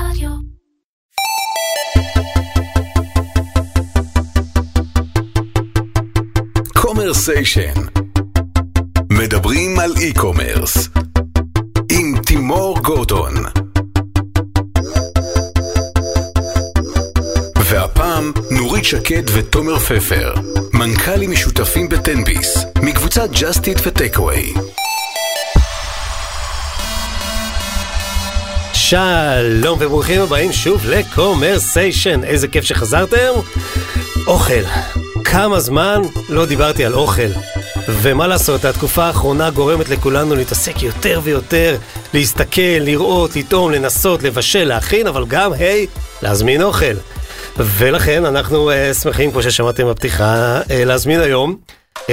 רדיו. Commersation מדברים על e-commerce עם תימור גורדון. והפעם נורית שקד ותומר פפר מנכ"לים משותפים בתן ביס מקבוצת Just Eat ו Takeaway שלום וברוכים הבאים שוב לקומרסיישן, איזה כיף שחזרתם. אוכל, כמה זמן לא דיברתי על אוכל. ומה לעשות, התקופה האחרונה גורמת לכולנו להתעסק יותר ויותר, להסתכל, לראות, לטעום, לנסות, לבשל, להכין, אבל גם, היי, להזמין אוכל. ולכן אנחנו uh, שמחים, כמו ששמעתם בפתיחה, uh, להזמין היום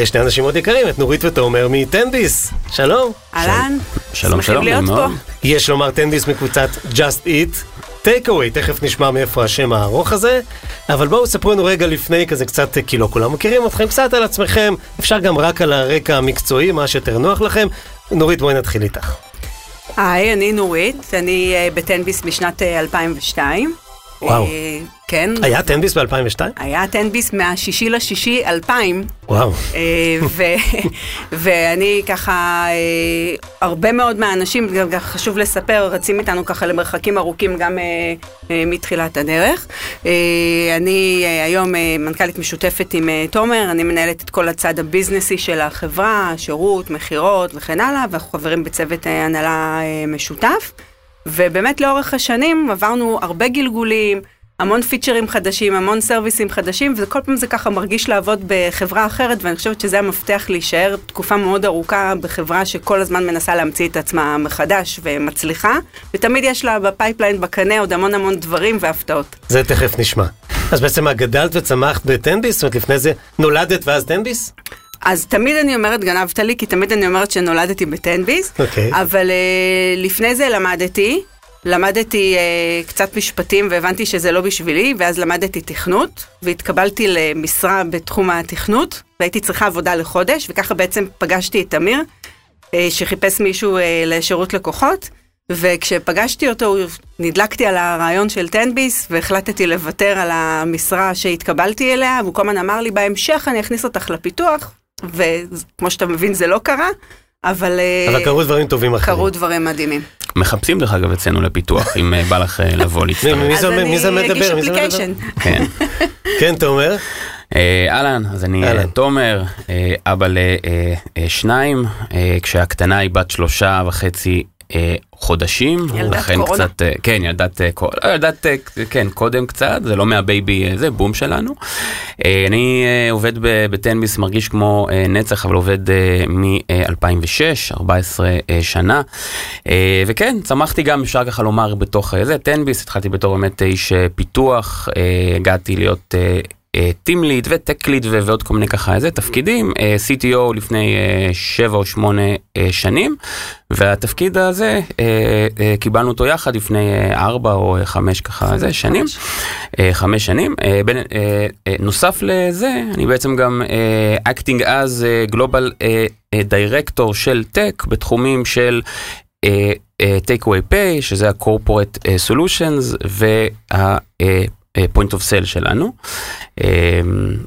שני אנשים מאוד יקרים, את נורית ותומר מטנביס. שלום. אהלן, שלום, שמחים שלום, להיות נעים פה. מאוד. יש לומר טנדיס מקבוצת Just Eat, Take Away, תכף נשמע מאיפה השם הארוך הזה, אבל בואו ספרו לנו רגע לפני כזה קצת, כי לא כולם מכירים אתכם, קצת על עצמכם, אפשר גם רק על הרקע המקצועי, מה שיותר נוח לכם. נורית, בואי נתחיל איתך. היי, אני נורית, אני אה, בטנביס משנת אה, 2002. וואו. אה, כן. היה טנביס ב-2002? היה טנביס מהשישי לשישי 2000, וואו. אה, ו- ואני ככה, אה, הרבה מאוד מהאנשים, גם גם חשוב לספר, רצים איתנו ככה למרחקים ארוכים גם אה, אה, מתחילת הדרך. אה, אני אה, היום אה, מנכ"לית משותפת עם אה, תומר, אני מנהלת את כל הצד הביזנסי של החברה, שירות, מכירות וכן הלאה, ואנחנו חברים בצוות אה, הנהלה אה, משותף. ובאמת לאורך השנים עברנו הרבה גלגולים, המון פיצ'רים חדשים, המון סרוויסים חדשים, וכל פעם זה ככה מרגיש לעבוד בחברה אחרת, ואני חושבת שזה המפתח להישאר תקופה מאוד ארוכה בחברה שכל הזמן מנסה להמציא את עצמה מחדש ומצליחה, ותמיד יש לה ב pipeline בקנה עוד המון המון דברים והפתעות. זה תכף נשמע. אז בעצם גדלת וצמחת בתן ביס? זאת אומרת, לפני זה נולדת ואז תן ביס? אז תמיד אני אומרת גנבת לי, כי תמיד אני אומרת שנולדתי בתן ביס, אוקיי. אבל אה, לפני זה למדתי, למדתי uh, קצת משפטים והבנתי שזה לא בשבילי, ואז למדתי תכנות, והתקבלתי למשרה בתחום התכנות, והייתי צריכה עבודה לחודש, וככה בעצם פגשתי את תמיר, uh, שחיפש מישהו uh, לשירות לקוחות. וכשפגשתי אותו, נדלקתי על הרעיון של תנביס, והחלטתי לוותר על המשרה שהתקבלתי אליה, והוא כל הזמן אמר לי, בהמשך אני אכניס אותך לפיתוח, וכמו שאתה מבין זה לא קרה, אבל, אה, אבל קרו דברים טובים אחרים. קרו דברים מדהימים. מחפשים דרך אגב אצלנו לפיתוח, אם אה, בא לך אה, לבוא להצטרף. מי אז זה אני אגיש מדבר? מי זה מדבר? אפליקיישן. כן. כן, תומר? אה, אהלן, אז אני אה. תומר, אה, אבא לשניים, כשהקטנה היא בת שלושה וחצי אה, חודשים. ילדת לכן קורונה. קצת, אה, כן, ילדת, אה, קור- לא, ילדת, אה, כן, קודם קצת, זה לא מהבייבי, אה, זה בום שלנו. אה, אני אה, עובד בטנביס, מרגיש כמו אה, נצח, אבל עובד מ-2006, 14 אה, שנה. אה, וכן, צמחתי גם, אפשר ככה לומר, בתוך אה, זה, טנביס, התחלתי בתור באמת איש אה, פיתוח, אה, הגעתי להיות... אה, טים ליד וטק ליד ועוד כל מיני ככה איזה תפקידים, אה, CTO לפני אה, שבע או שמונה אה, שנים, והתפקיד הזה אה, אה, קיבלנו אותו יחד לפני אה, ארבע או אה, חמש ככה איזה שנים, אה, חמש שנים. אה, בין, אה, אה, נוסף לזה, אני בעצם גם אה, acting as אה, global אה, אה, director של טק בתחומים של אה, אה, take away pay, שזה ה-corporate אה, solutions וה... אה, אה, point of sale שלנו. אה,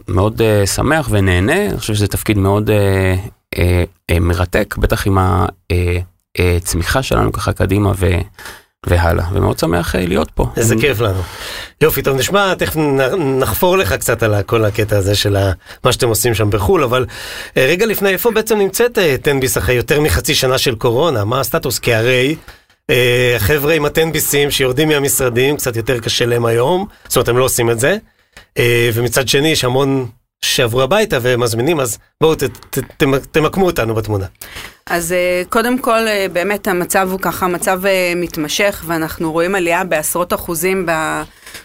מאוד אה, שמח ונהנה, אני חושב שזה תפקיד מאוד אה, אה, אה, מרתק, בטח עם הצמיחה שלנו ככה קדימה ו... והלאה, ומאוד שמח להיות פה. איזה כיף לנו. יופי, טוב, נשמע, תכף נחפור לך קצת על כל הקטע הזה של מה שאתם עושים שם בחו"ל, אבל רגע לפני, איפה בעצם נמצאת אה, טנביס אחרי יותר מחצי שנה של קורונה? מה הסטטוס? כי הרי החבר'ה עם הטנביסים שיורדים מהמשרדים, קצת יותר קשה להם היום, זאת אומרת, הם לא עושים את זה, אה, ומצד שני יש המון שעברו הביתה ומזמינים, אז בואו ת- ת- תמ- תמקמו אותנו בתמונה. אז אה, קודם כל, אה, באמת המצב הוא ככה מצב אה, מתמשך, ואנחנו רואים עלייה בעשרות אחוזים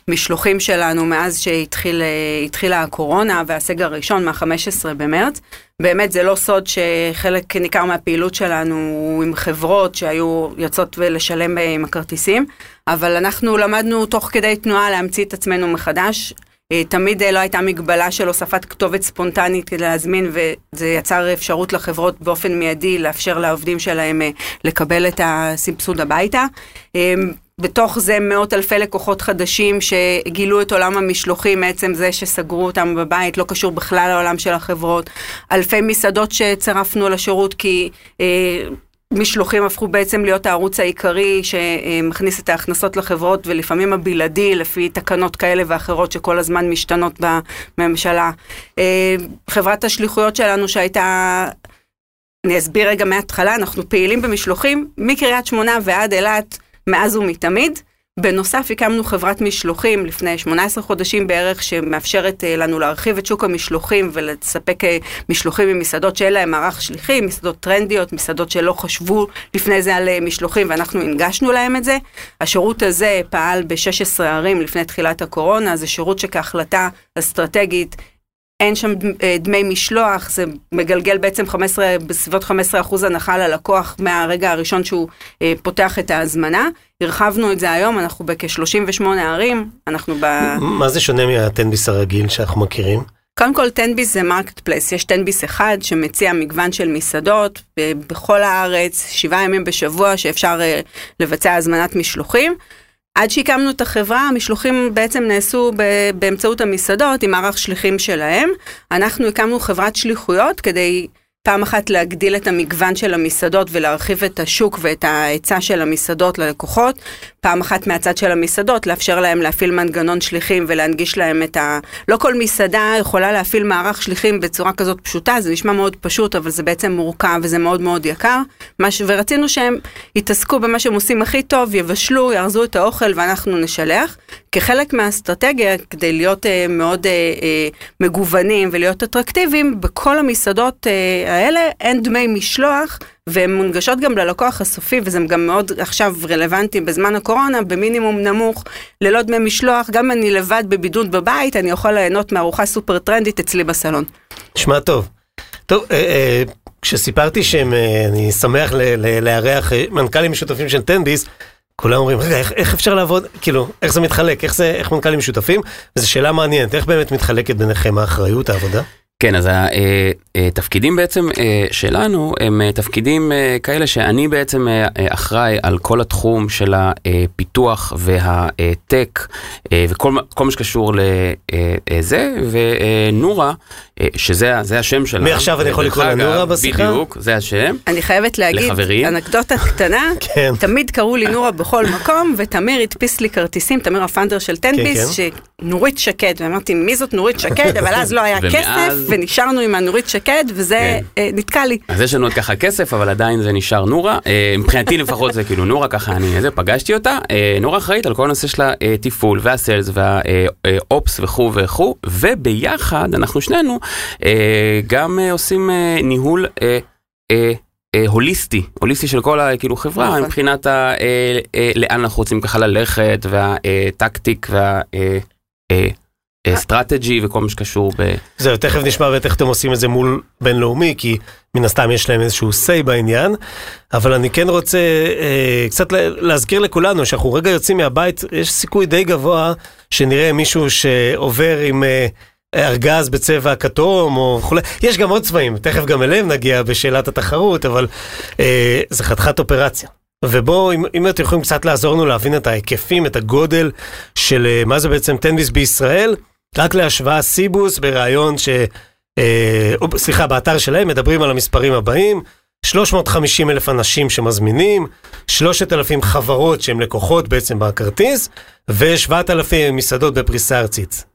במשלוחים שלנו מאז שהתחילה התחיל, הקורונה והסגר הראשון מה-15 במרץ. באמת זה לא סוד שחלק ניכר מהפעילות שלנו הוא עם חברות שהיו יוצאות ולשלם אה, עם הכרטיסים, אבל אנחנו למדנו תוך כדי תנועה להמציא את עצמנו מחדש. אה, תמיד אה, לא הייתה מגבלה של הוספת כתובת ספונטנית כדי להזמין, וזה יצר אפשרות לחברות באופן מיידי לאפשר לעובדים שלהם אה, לקבל את הסבסוד הביתה. בתוך זה מאות אלפי לקוחות חדשים שגילו את עולם המשלוחים מעצם זה שסגרו אותם בבית, לא קשור בכלל לעולם של החברות. אלפי מסעדות שצירפנו לשירות כי... אה, משלוחים הפכו בעצם להיות הערוץ העיקרי שמכניס את ההכנסות לחברות ולפעמים הבלעדי לפי תקנות כאלה ואחרות שכל הזמן משתנות בממשלה. אה, חברת השליחויות שלנו שהייתה, אני אסביר רגע מההתחלה, אנחנו פעילים במשלוחים מקריית שמונה ועד אילת מאז ומתמיד. בנוסף הקמנו חברת משלוחים לפני 18 חודשים בערך שמאפשרת אה, לנו להרחיב את שוק המשלוחים ולספק אה, משלוחים ממסעדות שאין להם מערך שליחים, מסעדות טרנדיות, מסעדות שלא חשבו לפני זה על אה, משלוחים ואנחנו הנגשנו להם את זה. השירות הזה פעל ב-16 ערים לפני תחילת הקורונה, זה שירות שכהחלטה אסטרטגית אין שם אה, דמי משלוח, זה מגלגל בעצם 15, בסביבות 15% הנחה ללקוח מהרגע הראשון שהוא אה, פותח את ההזמנה. הרחבנו את זה היום, אנחנו בכ-38 ערים, אנחנו ב... מה זה שונה מהתן ביס הרגיל שאנחנו מכירים? קודם כל, תן ביס זה marketplace, יש תן ביס אחד שמציע מגוון של מסעדות בכל הארץ, שבעה ימים בשבוע שאפשר אה, לבצע הזמנת משלוחים. עד שהקמנו את החברה, המשלוחים בעצם נעשו באמצעות המסעדות עם מערך שליחים שלהם. אנחנו הקמנו חברת שליחויות כדי פעם אחת להגדיל את המגוון של המסעדות ולהרחיב את השוק ואת ההיצע של המסעדות ללקוחות. פעם אחת מהצד של המסעדות, לאפשר להם להפעיל מנגנון שליחים ולהנגיש להם את ה... לא כל מסעדה יכולה להפעיל מערך שליחים בצורה כזאת פשוטה, זה נשמע מאוד פשוט, אבל זה בעצם מורכב וזה מאוד מאוד יקר. ש... ורצינו שהם יתעסקו במה שהם עושים הכי טוב, יבשלו, יארזו את האוכל ואנחנו נשלח. כחלק מהאסטרטגיה, כדי להיות uh, מאוד uh, uh, מגוונים ולהיות אטרקטיביים, בכל המסעדות uh, האלה אין דמי משלוח. והן מונגשות גם ללקוח הסופי, וזה גם מאוד עכשיו רלוונטי בזמן הקורונה, במינימום נמוך, ללא דמי משלוח, גם אני לבד בבידוד בבית, אני יכול ליהנות מארוחה סופר טרנדית אצלי בסלון. נשמע טוב. טוב, אה, אה, כשסיפרתי שאני אה, שמח לארח מנכ"לים משותפים של טנביס, כולם אומרים, רגע, איך, איך אפשר לעבוד, כאילו, איך זה מתחלק, איך, זה, איך מנכ"לים משותפים? וזו שאלה מעניינת, איך באמת מתחלקת ביניכם האחריות, העבודה? כן, אז התפקידים בעצם שלנו הם תפקידים כאלה שאני בעצם אחראי על כל התחום של הפיתוח והטק וכל מה שקשור לזה, ונורה, שזה השם שלה. מעכשיו אני יכול לקרוא לה נורה בשיחה? בדיוק, זה השם. אני חייבת להגיד, לחברים. אנקדוטה קטנה, כן. תמיד קראו לי נורה בכל מקום, ותמיר הדפיס לי כרטיסים, תמיר הפאנדר של טנביס, כן, כן. שנורית שקד, ואמרתי, מי זאת נורית שקד? אבל אז לא היה כסף, ונשארנו עם הנורית שקד, וזה כן. אה, נתקע לי. אז יש לנו עוד ככה כסף, אבל עדיין זה נשאר נורה. אה, מבחינתי לפחות זה כאילו נורה, ככה אני איזה, פגשתי אותה. אה, נורה אחראית על כל הנושא של התפעול והסיילס והאופס וכו' וכו', וביחד אנחנו שנינו גם עושים ניהול. הוליסטי, הוליסטי של כל כאילו חברה נכון. מבחינת לאן אנחנו רוצים ככה ללכת והטקטיק וה... אה, וכל מה שקשור ב... זהו, תכף נשמע באמת איך אתם עושים את זה מול בינלאומי, כי מן הסתם יש להם איזשהו say בעניין, אבל אני כן רוצה אה, קצת להזכיר לכולנו שאנחנו רגע יוצאים מהבית, יש סיכוי די גבוה שנראה מישהו שעובר עם... אה, ארגז בצבע כתום או וכולי, יש גם עוד צבעים, תכף גם אליהם נגיע בשאלת התחרות, אבל אה, זה חתיכת אופרציה. ובואו, אם, אם אתם יכולים קצת לעזור לנו להבין את ההיקפים, את הגודל של אה, מה זה בעצם טנביס בישראל, רק להשוואה סיבוס בריאיון ש... אה, סליחה, באתר שלהם מדברים על המספרים הבאים, 350 אלף אנשים שמזמינים, 3,000 חברות שהן לקוחות בעצם בכרטיס, ו-7,000 מסעדות בפריסה ארצית.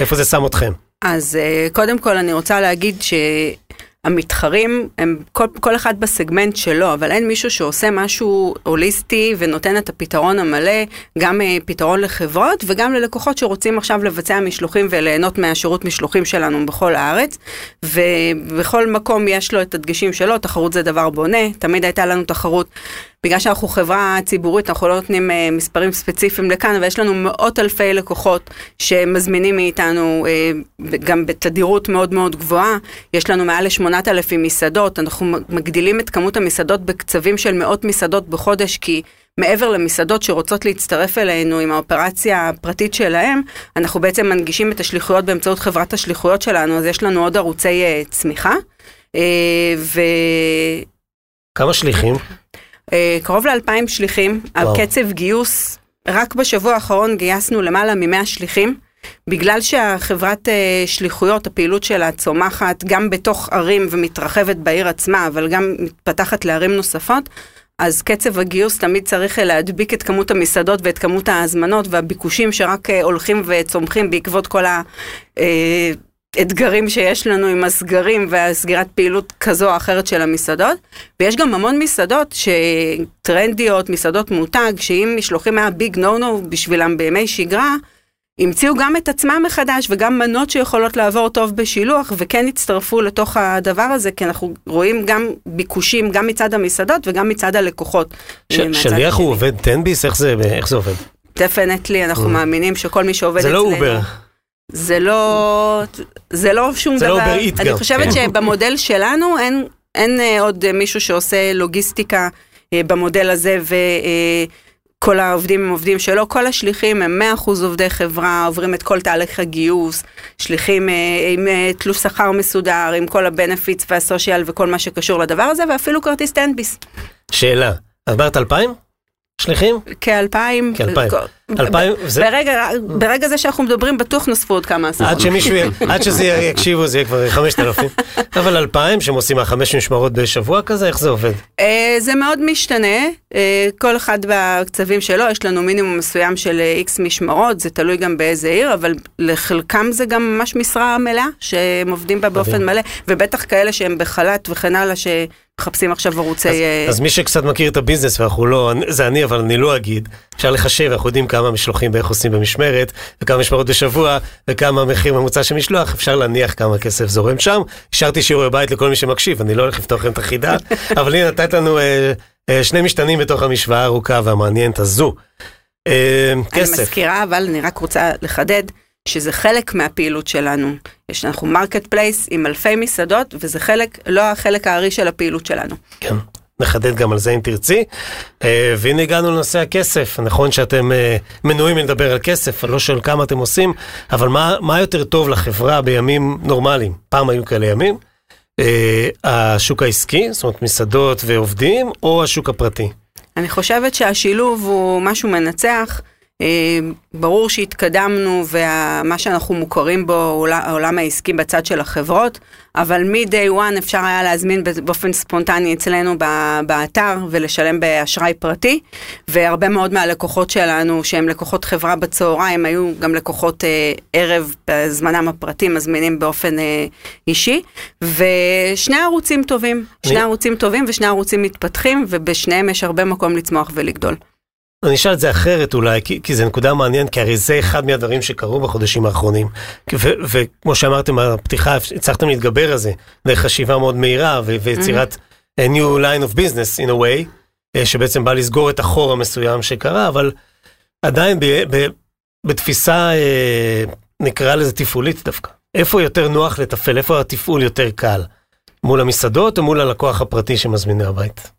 איפה זה שם אתכם? אז אה, קודם כל אני רוצה להגיד ש... המתחרים הם כל, כל אחד בסגמנט שלו, אבל אין מישהו שעושה משהו הוליסטי ונותן את הפתרון המלא, גם uh, פתרון לחברות וגם ללקוחות שרוצים עכשיו לבצע משלוחים וליהנות מהשירות משלוחים שלנו בכל הארץ. ובכל מקום יש לו את הדגשים שלו, תחרות זה דבר בונה, תמיד הייתה לנו תחרות. בגלל שאנחנו חברה ציבורית, אנחנו לא נותנים uh, מספרים ספציפיים לכאן, אבל יש לנו מאות אלפי לקוחות שמזמינים מאיתנו uh, גם בתדירות מאוד מאוד גבוהה. יש לנו מעל לשמונת אלפים מסעדות, אנחנו מגדילים את כמות המסעדות בקצבים של מאות מסעדות בחודש, כי... מעבר למסעדות שרוצות להצטרף אלינו עם האופרציה הפרטית שלהם, אנחנו בעצם מנגישים את השליחויות באמצעות חברת השליחויות שלנו, אז יש לנו עוד ערוצי uh, צמיחה. Uh, ו... כמה שליחים? אה, קרוב לאלפיים שליחים, וואו. הקצב גיוס, רק בשבוע האחרון גייסנו למעלה מ-100 שליחים. בגלל שהחברת אה, שליחויות, הפעילות שלה צומחת גם בתוך ערים ומתרחבת בעיר עצמה, אבל גם מתפתחת לערים נוספות, אז קצב הגיוס תמיד צריך אה, להדביק את כמות המסעדות ואת כמות ההזמנות והביקושים שרק הולכים וצומחים בעקבות כל האתגרים שיש לנו עם הסגרים והסגירת פעילות כזו או אחרת של המסעדות. ויש גם המון מסעדות שטרנדיות, מסעדות מותג, שאם משלוחים היה ביג נו נו בשבילם בימי שגרה, המציאו גם את עצמם מחדש וגם מנות שיכולות לעבור טוב בשילוח וכן הצטרפו לתוך הדבר הזה כי אנחנו רואים גם ביקושים גם מצד המסעדות וגם מצד הלקוחות. ש- שליח. הוא עובד 10 ביס? איך זה איך זה עובד? Definitely אנחנו מאמינים שכל מי שעובד זה לא אצלנו... over. זה לא, זה לא שום זה דבר. לא over it אני גם. חושבת כן. שבמודל שלנו אין, אין אה, עוד אה, מישהו שעושה לוגיסטיקה אה, במודל הזה וכל העובדים הם עובדים שלו. כל השליחים הם 100% עובדי חברה, עוברים את כל תהליך הגיוס, שליחים אה, עם אה, תלוש שכר מסודר, עם כל ה benefits וה social וכל מה שקשור לדבר הזה, ואפילו כרטיס תן ביס. שאלה, עברת 2,000 שליחים? כאלפיים. כאלפיים. אלפיים, זה- ברגע, ברגע זה שאנחנו מדברים, בטוח נוספו עוד כמה עשרות. עד שמישהו, עד שזה יקשיבו זה יהיה כבר 5,000. אבל 2,000 שהם עושים מהחמש משמרות בשבוע כזה, איך זה עובד? אה, זה מאוד משתנה, אה, כל אחד בקצבים שלו, יש לנו מינימום מסוים של איקס משמרות, זה תלוי גם באיזה עיר, אבל לחלקם זה גם ממש משרה מלאה, שהם עובדים בה באופן. מלא, ובטח כאלה שהם בחל"ת וכן הלאה, שמחפשים עכשיו ערוצי... אז, אה, אז מי שקצת מכיר את הביזנס, ואנחנו לא, זה אני, אבל אני לא אגיד, אפשר לחשב, אנחנו יודעים כמה משלוחים ואיך עושים במשמרת, וכמה משמרות בשבוע, וכמה מחיר ממוצע של משלוח, אפשר להניח כמה כסף זורם שם. השארתי שיעורי בית לכל מי שמקשיב, אני לא הולך לפתוח לכם את החידה, אבל הנה נתת לנו אה, אה, שני משתנים בתוך המשוואה הארוכה והמעניינת הזו. אה, אני כסף, מזכירה, אבל אני רק רוצה לחדד. שזה חלק מהפעילות שלנו. יש אנחנו marketplace עם אלפי מסעדות, וזה חלק, לא החלק הארי של הפעילות שלנו. כן. נחדד גם על זה אם תרצי. אה, והנה הגענו לנושא הכסף. נכון שאתם אה, מנועים מלדבר על כסף, אני לא שואל כמה אתם עושים, אבל מה, מה יותר טוב לחברה בימים נורמליים? פעם היו כאלה ימים. אה, השוק העסקי, זאת אומרת מסעדות ועובדים, או השוק הפרטי? אני חושבת שהשילוב הוא משהו מנצח. אה, ברור שהתקדמנו ומה שאנחנו מוכרים בו העולם העסקי בצד של החברות, אבל מ-day one אפשר היה להזמין באופן ספונטני אצלנו באתר ולשלם באשראי פרטי, והרבה מאוד מהלקוחות שלנו שהם לקוחות חברה בצהריים היו גם לקוחות אה, ערב בזמנם הפרטי מזמינים באופן אה, אישי, ושני ערוצים טובים, שני ערוצים טובים ושני ערוצים מתפתחים ובשניהם יש הרבה מקום לצמוח ולגדול. אני אשאל את זה אחרת אולי, כי, כי זה נקודה מעניינת, כי הרי זה אחד מהדברים שקרו בחודשים האחרונים. ו, וכמו שאמרתם בפתיחה, הצלחתם להתגבר על זה, דרך חשיבה מאוד מהירה ויצירת a new line of business in a way, אה, שבעצם בא לסגור את החור המסוים שקרה, אבל עדיין ב, ב, בתפיסה, אה, נקרא לזה תפעולית דווקא. איפה יותר נוח לתפעל, איפה התפעול יותר קל? מול המסעדות או מול הלקוח הפרטי שמזמין מהבית?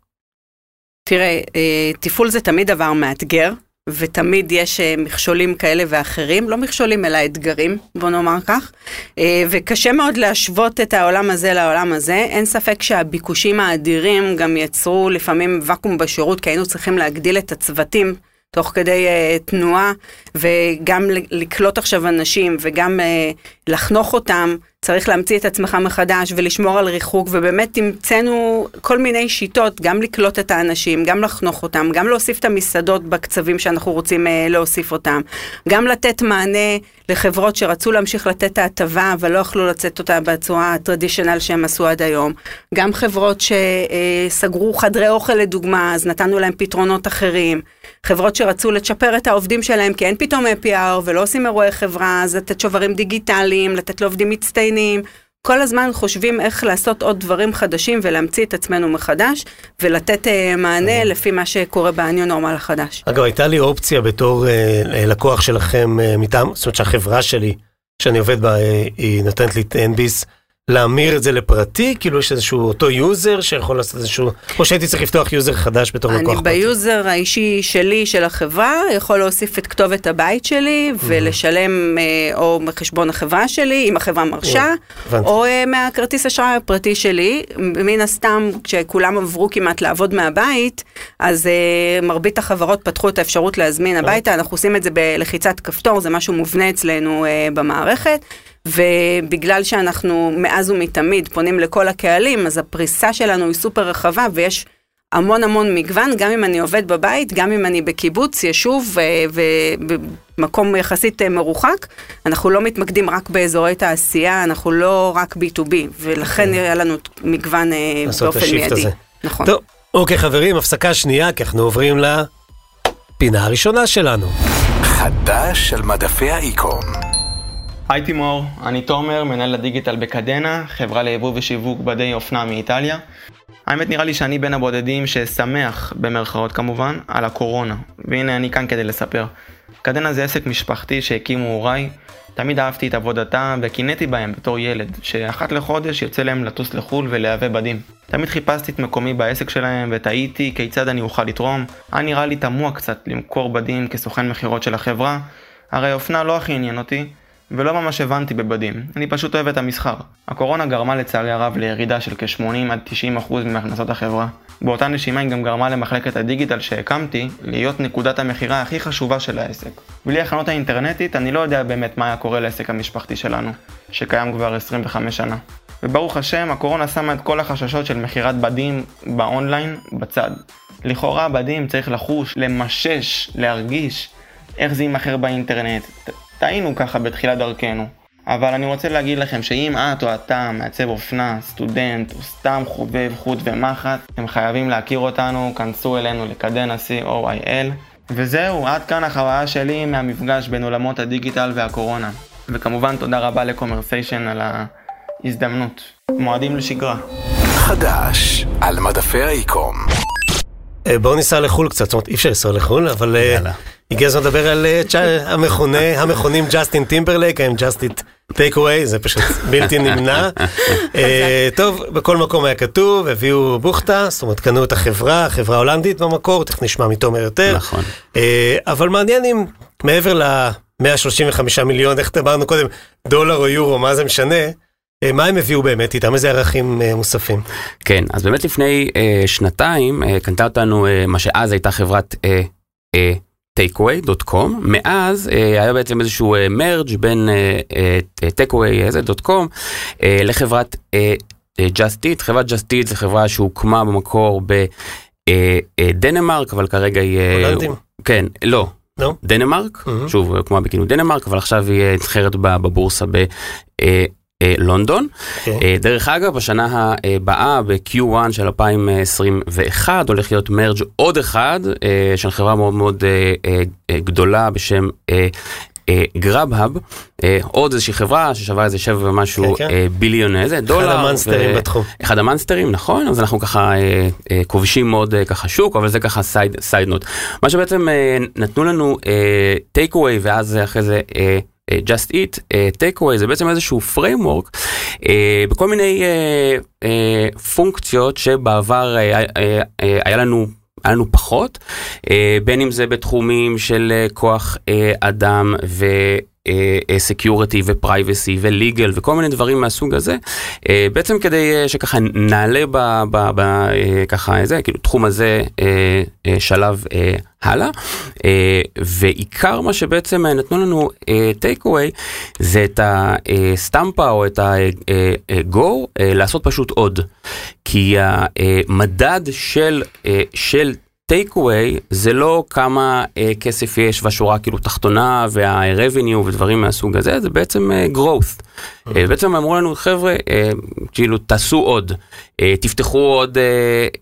תראה, אה, תפעול זה תמיד דבר מאתגר, ותמיד יש אה, מכשולים כאלה ואחרים, לא מכשולים אלא אתגרים, בוא נאמר כך, אה, וקשה מאוד להשוות את העולם הזה לעולם הזה. אין ספק שהביקושים האדירים גם יצרו לפעמים ואקום בשירות, כי היינו צריכים להגדיל את הצוותים. תוך כדי uh, תנועה, וגם לקלוט עכשיו אנשים, וגם uh, לחנוך אותם, צריך להמציא את עצמך מחדש ולשמור על ריחוק, ובאמת המצאנו כל מיני שיטות, גם לקלוט את האנשים, גם לחנוך אותם, גם להוסיף את המסעדות בקצבים שאנחנו רוצים uh, להוסיף אותם, גם לתת מענה לחברות שרצו להמשיך לתת את ההטבה, אבל לא יכלו לצאת אותה בצורה הטרדישיונל שהם עשו עד היום, גם חברות שסגרו חדרי אוכל לדוגמה, אז נתנו להם פתרונות אחרים. חברות שרצו לצ'פר את העובדים שלהם, כי אין פתאום APR ולא עושים אירועי חברה, אז לתת שוברים דיגיטליים, לתת לעובדים מצטיינים. כל הזמן חושבים איך לעשות עוד דברים חדשים ולהמציא את עצמנו מחדש, ולתת uh, מענה לפי מה שקורה ב-new normal החדש. אגב, הייתה לי אופציה בתור אה, לקוח שלכם אה, מטעם, זאת אומרת שהחברה שלי, שאני עובד בה, אה, היא נותנת לי תן ביס, להמיר את זה לפרטי? כאילו יש איזשהו אותו user שיכול לעשות איזשהו, או שהייתי צריך לפתוח user חדש בתור לקוח אני פרטי. ב user האישי שלי, של החברה, יכול להוסיף את כתובת הבית שלי ולשלם אה, או מחשבון החברה שלי, אם החברה מרשה. או אה, מהכרטיס אשראי הפרטי שלי. מן הסתם, כשכולם עברו כמעט לעבוד מהבית, אז אה, מרבית החברות פתחו את האפשרות להזמין הביתה, אנחנו עושים את זה בלחיצת כפתור, זה משהו מובנה אצלנו במערכת. ובגלל שאנחנו מאז ומתמיד פונים לכל הקהלים, אז הפריסה שלנו היא סופר רחבה ויש המון המון מגוון, גם אם אני עובד בבית, גם אם אני בקיבוץ, יישוב ובמקום יחסית אה, מרוחק, אנחנו לא מתמקדים רק באזורי תעשייה, אנחנו לא רק B2B, ולכן היה לנו מגוון אה, באופן מיידי. הזה. נכון. טוב, אוקיי חברים, הפסקה שנייה, כי אנחנו עוברים לפינה הראשונה שלנו. חדש על מדפי האיקום. היי תימור, אני תומר, מנהל הדיגיטל בקדנה, חברה ליבוא ושיווק בדי אופנה מאיטליה. האמת נראה לי שאני בין הבודדים ששמח, במרכאות כמובן, על הקורונה. והנה אני כאן כדי לספר. קדנה זה עסק משפחתי שהקימו הוריי. תמיד אהבתי את עבודתם וקינאתי בהם בתור ילד, שאחת לחודש יוצא להם לטוס לחו"ל ולייבא בדים. תמיד חיפשתי את מקומי בעסק שלהם ותהיתי כיצד אני אוכל לתרום. היה נראה לי תמוה קצת למכור בדים כסוכן מכירות של החברה, הרי אופנה לא הכי עניין אותי, ולא ממש הבנתי בבדים, אני פשוט אוהב את המסחר. הקורונה גרמה לצערי הרב לירידה של כ-80 עד 90 אחוז מהכנסות החברה. באותה נשימה היא גם גרמה למחלקת הדיגיטל שהקמתי להיות נקודת המכירה הכי חשובה של העסק. בלי החנות האינטרנטית אני לא יודע באמת מה היה קורה לעסק המשפחתי שלנו, שקיים כבר 25 שנה. וברוך השם, הקורונה שמה את כל החששות של מכירת בדים באונליין בצד. לכאורה בדים צריך לחוש, למשש, להרגיש איך זה יימכר באינטרנט. טעינו ככה בתחילת דרכנו. אבל אני רוצה להגיד לכם שאם את או אתה מעצב אופנה, סטודנט או סתם חובב חוט ומחט, אתם חייבים להכיר אותנו, כנסו אלינו לקדנה co.il. וזהו, עד כאן החוויה שלי מהמפגש בין עולמות הדיגיטל והקורונה. וכמובן תודה רבה לקומרסיישן על ההזדמנות. מועדים לשגרה. חדש על מדפי האיקום. אה, בואו ניסע לחו"ל קצת, זאת אומרת אי אפשר לנסוע לחו"ל, אבל אה. הגיע הזמן לדבר על אה, המכונה, המכונים ג'סטין טימברלייק, הם Just Eat Takeaway, זה פשוט בלתי נמנע. טוב, בכל מקום היה כתוב, הביאו בוכטה, זאת אומרת קנו את החברה, חברה הולנדית במקור, תכף נשמע מתומר יותר. נכון. אבל מעניין אם מעבר ל-135 מיליון, איך דיברנו קודם, דולר או יורו, מה זה משנה? אה, מה הם הביאו באמת איתם? איזה ערכים אה, מוספים? כן, אז באמת לפני אה, שנתיים אה, קנתה אותנו אה, מה שאז הייתה חברת אה, אה, takeaway.com, מאז אה, היה בעצם איזשהו אה, מרג' בין אה, אה, takeaway.com אה, לחברת אה, אה, Just Eat, חברת Just Eat זו חברה שהוקמה במקור בדנמרק, אבל כרגע היא... אה, הולנדים? כן, לא. לא? דנמרק, מהמם. שוב, הוקמה בכאילו דנמרק, אבל עכשיו היא אה, נסחרת בבורסה בלונדון. אוקיי. אה, דרך אגב, בשנה הבאה, ב-Q1 של 2021, הולך להיות merge עוד אחד אה, של חברה מאוד מאוד אה, אה, אה, גדולה בשם Grubhub, עוד איזושהי חברה ששווה איזה שבע ומשהו כן, כן. אה, billion איזה דולר. אחד ה monsters ו- בתחום. אחד ה monsters, נכון, אז אנחנו ככה אה, אה, כובשים מאוד אה, ככה שוק, אבל זה ככה side, side note. מה שבעצם אה, נתנו לנו Take uh, away ואז אחרי זה אה, אה, Just Eat, Takeaway זה בעצם איזשהו framework אה, בכל מיני אה, אה, פונקציות שבעבר אה, אה, אה, היה לנו היה לנו פחות, אה, בין אם זה בתחומים של אה, כוח אה, אדם ו... security ו privacy ו legal וכל מיני דברים מהסוג הזה אה, בעצם כדי אה, שככה נעלה ב, ב, ב, אה, ככה זה כאילו תחום הזה אה, אה, שלב אה, הלאה. אה, ועיקר מה שבעצם אה, נתנו לנו טייק אווי זה את הסטמפה או את ה-go לעשות פשוט עוד. כי המדד של של טייק אווי זה לא כמה אה, כסף יש והשורה כאילו תחתונה וה-revenue ודברים מהסוג הזה, זה בעצם אה, growth. אה, בעצם אמרו לנו חבר'ה, אה, כאילו תעשו עוד, אה, תפתחו עוד אה,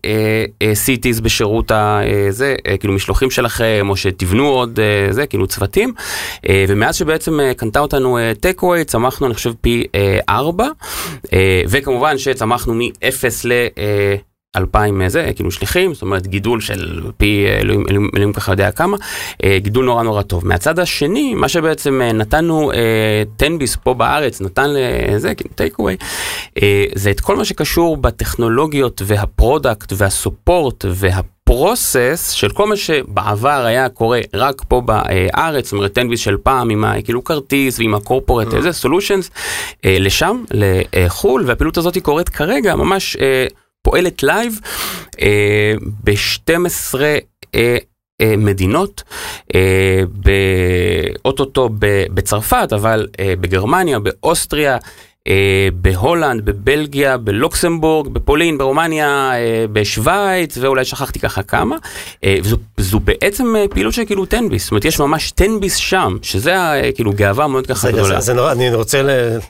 אה, אה, cities בשירות הזה, אה, כאילו משלוחים שלכם, או שתבנו עוד אה, זה, כאילו צוותים. אה, ומאז שבעצם אה, קנתה אותנו טייק אווי, צמחנו אני חושב פי אה, 4, אה, וכמובן שצמחנו מ-0 ל... אה, 2,000 זה, כאילו שליחים, זאת אומרת גידול של פי אלוהים, אלוהים, אלוהים ככה יודע כמה, גידול נורא נורא טוב. מהצד השני, מה שבעצם נתנו תן-ביס פה בארץ, נתן לזה, כאילו Takeaway, זה את כל מה שקשור בטכנולוגיות וה product וה support וה... process של כל מה שבעבר היה קורה רק פה בארץ, זאת אומרת תן-ביס של פעם עם כאילו כרטיס ועם ה corporate, איזה solutions, לשם, לחו"ל, והפעילות הזאת קורית כרגע ממש אה, פועלת live אה, ב-12 אה, אה, מדינות, אה, אוטוטו בצרפת, אבל אה, בגרמניה, באוסטריה, בהולנד, בבלגיה, בלוקסמבורג, בפולין, ברומניה, אה, בשוויץ, ואולי שכחתי ככה כמה. אה, וזו, זו בעצם פעילות של כאילו תן-ביס, זאת אומרת יש ממש תן-ביס שם, שזה כאילו גאווה מאוד ככה גדולה. זה, זה נורא, אני רוצה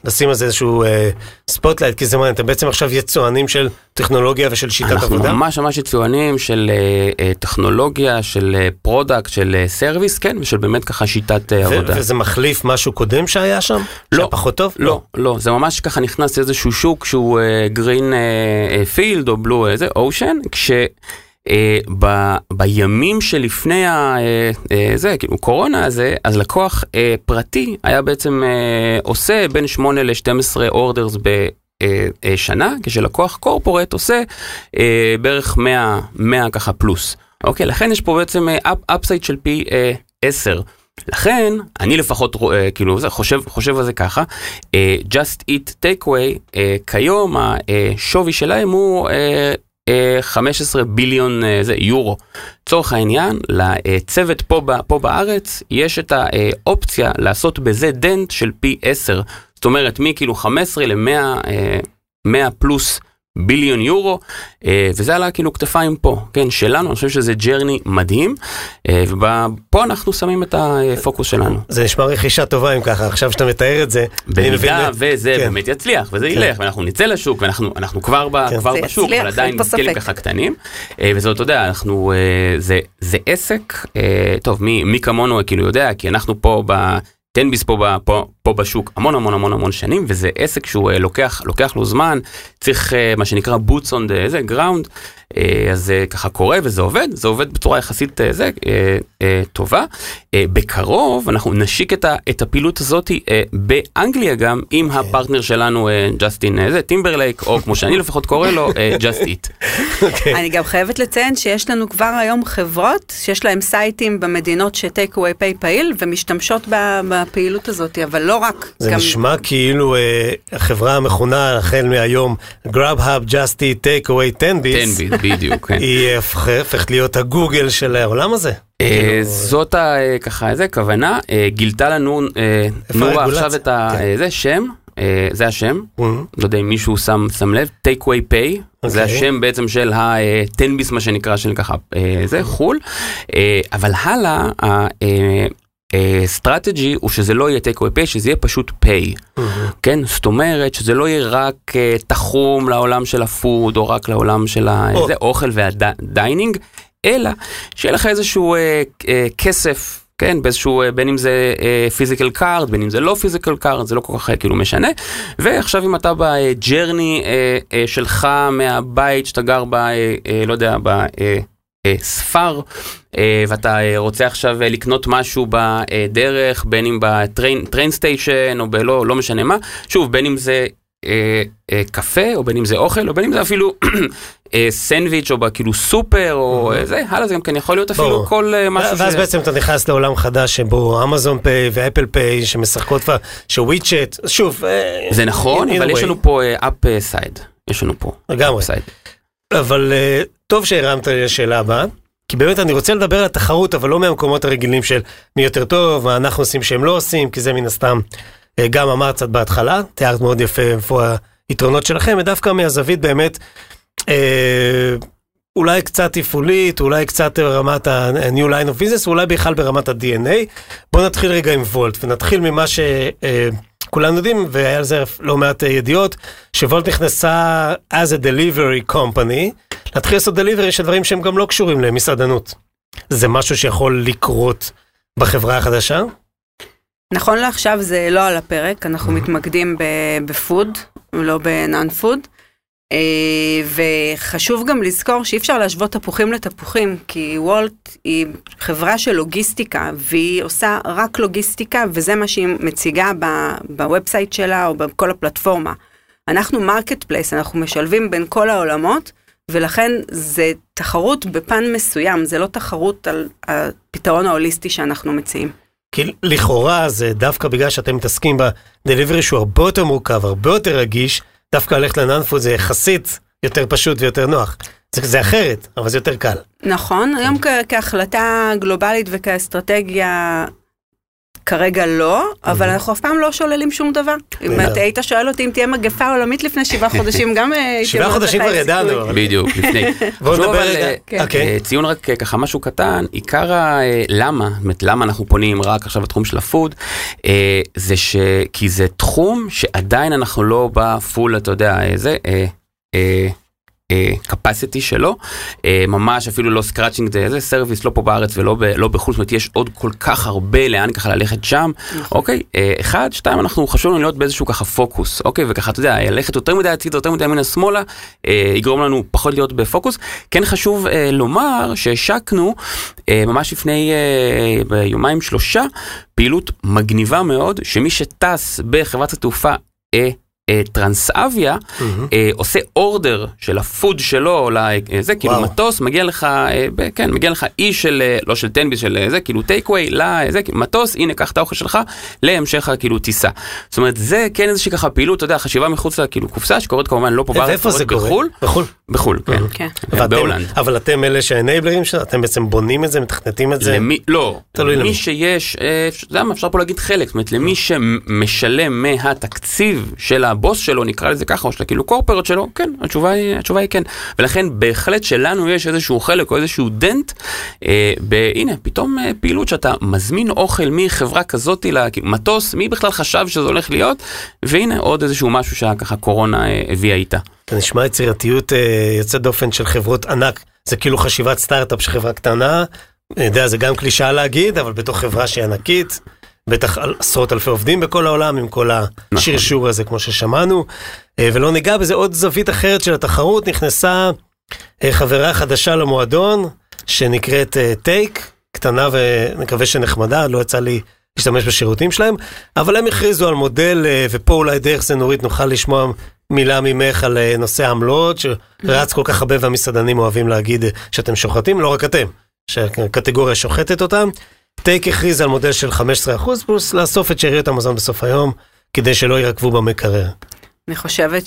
לשים על זה איזשהו spotlight, כי זה מעניין, אתם בעצם עכשיו יצואנים של טכנולוגיה ושל שיטת אנחנו עבודה? אנחנו ממש ממש יצואנים של טכנולוגיה, של product, של service, כן, ושל באמת ככה שיטת עבודה. וזה מחליף משהו קודם שהיה שם? לא. שהיה פחות טוב? לא, לא, לא, זה ממש... ממש ככה נכנס לאיזשהו שוק שהוא green field או blue איזה ocean, כש... Uh, ב, בימים שלפני ה, uh, uh, זה, כאילו קורונה הזה, אז לקוח uh, פרטי היה בעצם uh, עושה בין 8 ל-12 orders בשנה, כשלקוח קורפורט עושה uh, בערך 100, 100 ככה פלוס. אוקיי, לכן יש פה בעצם אפסייד uh, של פי uh, 10. לכן, אני לפחות אה, כאילו חושב, חושב על זה ככה, אה, Just Eat Takeaway, אה, כיום השווי שלהם הוא 15 ביליון זה, יורו. לצורך העניין, לצוות פה, פה בארץ יש את האופציה לעשות בזה דנט של פי 10. זאת אומרת, מכאילו 15 ל-100 פלוס ביליון יורו, אה, וזה על הכאילו כתפיים פה, כן, שלנו, אני חושב שזה ג'רני מדהים, אה, ופה אנחנו שמים את הפוקוס שלנו. זה נשמע רכישה טובה אם ככה, עכשיו שאתה מתאר את זה. במידה וזה כן. באמת יצליח, וזה כן. ילך, ואנחנו נצא לשוק, ואנחנו כבר, ב, כן. כבר בשוק, אבל עדיין סקיילים ככה קטנים, אה, וזה, אתה יודע, אנחנו, זה, זה עסק, טוב, מי, מי כמונו כאילו יודע, כי אנחנו פה ב... תן ביס פה, פה, פה בשוק המון המון המון המון שנים, וזה עסק שהוא לוקח, לוקח לו זמן, צריך מה שנקרא boots on the ground, אז זה ככה קורה וזה עובד, זה עובד בצורה יחסית זה, טובה. בקרוב אנחנו נשיק את, ה, את הפעילות הזאת באנגליה גם עם okay. הפרטנר שלנו ג'סטין זה, טימברלייק, או כמו שאני לפחות קורא לו, Just Eat. Okay. אני גם חייבת לציין שיש לנו כבר היום חברות שיש להם sites־ים במדינות ש Takeaway Pay פעיל ומשתמשות בפעילות הזאת, אבל לא רק. זה גם... נשמע כאילו אה, החברה המכונה החל מהיום Eat, Take Away, 10 Bits. בדיוק, כן. היא הופכת להיות הגוגל של העולם הזה. אה, כאילו- זאת ככה, איזה כוונה, אה, גילתה לנו נורה עכשיו את זה כן. שם. זה השם, mm-hmm. לא יודע אם מישהו שם, לב, take away pay, זה אוקיי. השם בעצם של ה-10 מה שנקרא, של ככה, זה חו"ל, אבל הלאה, strategy uh, הוא שזה לא יהיה take away pay, שזה יהיה פשוט pay. Mm-hmm. כן, זאת אומרת שזה לא יהיה רק uh, תחום לעולם של ה food או רק לעולם של האוכל וה dining, אלא שיהיה לך איזשהו uh, uh, כסף. כן, באיזשהו, בין אם זה physical uh, card, בין אם זה לא physical card, זה לא כל כך כאילו משנה. ועכשיו אם אתה ב journey uh, uh, שלך מהבית שאתה גר ב... uh, uh, לא יודע, ב... ספר אה, ואתה אה, רוצה עכשיו אה, לקנות משהו בדרך בין אם ב train station או בלא לא משנה מה שוב בין אם זה קפה או בין אם זה אוכל או בין אם זה אפילו סנדוויץ' או כאילו סופר או. זה הלאה זה גם כן יכול להיות אפילו. כל משהו ואז. בעצם אתה נכנס לעולם חדש שבו Amazon Pay ו Apple Pay שמשחקות שוויצ'ט שוב זה נכון אבל יש לנו פה upside יש לנו פה לגמרי אבל טוב שהרמת לי לשאלה הבאה. כי באמת אני רוצה לדבר על התחרות, אבל לא מהמקומות הרגילים של מי יותר טוב, מה אנחנו עושים שהם לא עושים, כי זה מן הסתם אה, גם אמרת קצת בהתחלה, תיארת מאוד יפה איפה היתרונות שלכם, ודווקא מהזווית באמת, אה, אולי קצת תפעולית, אולי קצת ברמת ה-New Line of Business, אולי בכלל ברמת ה-DNA. בואו נתחיל רגע עם וולט, ונתחיל ממה ש... אה, כולנו יודעים, והיה על זה לא מעט אה, ידיעות, שוולט נכנסה as a delivery company, להתחיל לעשות delivery של דברים שהם גם לא קשורים למסעדנות. זה משהו שיכול לקרות בחברה החדשה? נכון לעכשיו זה לא על הפרק, אנחנו mm-hmm. מתמקדים בפוד, לא בנאן פוד. אה, וחשוב גם לזכור שאי אפשר להשוות תפוחים לתפוחים, כי וולט היא חברה של לוגיסטיקה, והיא עושה רק לוגיסטיקה, וזה מה שהיא מציגה ב website שלה או בכל הפלטפורמה. אנחנו marketplace, אנחנו משלבים בין כל העולמות, ולכן זה תחרות בפן מסוים, זה לא תחרות על הפתרון ההוליסטי שאנחנו מציעים. כי לכאורה זה דווקא בגלל שאתם מתעסקים ב delivery שהוא הרבה יותר מורכב, הרבה יותר רגיש, דווקא ללכת ל non-food זה יחסית יותר פשוט ויותר נוח. זה, זה אחרת, אבל זה יותר קל. נכון, היום כהחלטה גלובלית וכאסטרטגיה כרגע לא, אבל אנחנו אף פעם לא שוללים שום דבר. אם אתה היית שואל אותי אם תהיה מגפה עולמית לפני שבעה חודשים, גם אה, הייתי שבעה חודשים כבר ידענו. בדיוק, לפני. בואו נדבר רגע. כן. אוקיי. אה, ציון רק אה, ככה משהו קטן, עיקר הלמה, זאת אומרת למה אנחנו פונים רק עכשיו לתחום של ה food, זה ש... כי זה תחום שעדיין אנחנו לא ב full, אתה יודע, זה, capacity שלו, אה, ממש אפילו לא scratching the, the surface לא פה בארץ ולא ב, לא בחוץ, זאת אומרת יש עוד כל כך הרבה לאן ככה ללכת שם, אוקיי, אה, אחד, שתיים, אנחנו חשוב לנו להיות באיזשהו ככה פוקוס, אוקיי, וככה אתה יודע, ללכת יותר מדי הצידה, יותר מדי ימינה שמאלה, אה, יגרום לנו פחות להיות בפוקוס. כן חשוב לומר שהשקנו ממש לפני ביומיים שלושה פעילות מגניבה מאוד, שמי שטס בחברת התעופה טרנסאביה אה, עושה order של ה food שלו, לזה, כאילו וואו. מטוס, מגיע לך, אה, כן, מגיע לך אי של, אה, לא של תן ביס, של אה, זה, כאילו takeaway, לזה, כאילו, מטוס, הנה, קח את האוכל שלך להמשך כאילו טיסה. זאת אומרת, זה כן איזושהי ככה פעילות, אתה יודע, חשיבה מחוץ לכאילו קופסה, שקורית כמובן לא פה בארץ, זה קורית? בחו"ל, בחו"ל. בחו"ל, כן. כן. אה, ואתם- בהולנד. אבל אתם אלה שה enabler ים שלו, אתם בעצם בונים את זה, מתכנתים את זה. למי, לא, תלוי למי. למי שיש, אה, אתה יודע מה, אפשר פה להגיד חלק, זאת אומרת, למי שמשלם מהתקציב של הבוס שלו, נקרא לזה ככה, או של כאילו corporate שלו, כן, התשובה היא, התשובה היא כן. ולכן בהחלט שלנו יש איזשהו חלק או איזשהו דנט, אה, הנה, פתאום אה, פעילות שאתה מזמין אוכל מחברה כזאת למטוס, מי בכלל חשב שזה הולך להיות, והנה עוד איזשהו משהו שככה קורונה אה, הביאה איתה. זה נשמע יצירתיות אה, יוצאת דופן של חברות ענק. זה כאילו חשיבת סטארט-אפ של חברה קטנה. אני יודע, זה גם קלישאה להגיד, אבל בתוך חברה שהיא ענקית, בטח עשרות אלפי עובדים בכל העולם, עם כל השרשור הזה, כמו ששמענו. אה, ולא ניגע בזה, עוד זווית אחרת של התחרות, נכנסה אה, חברה חדשה למועדון, שנקראת טייק, קטנה ונקווה שנחמדה, לא יצא לי להשתמש בשירותים שלהם, אבל הם הכריזו על מודל, ופה אולי דרך זה נורית נוכל לשמוע מילה ממך על אה, נושא העמלות, שרץ כל כך הרבה והמסעדנים אוהבים להגיד אה, שאתם שוחטים, לא רק אתם, שהקטגוריה שוחטת אותם. טייק הכריז על מודל של 15% פלוס לאסוף את שאריות המזון בסוף היום, כדי שלא ירקבו במקרר. אני חושבת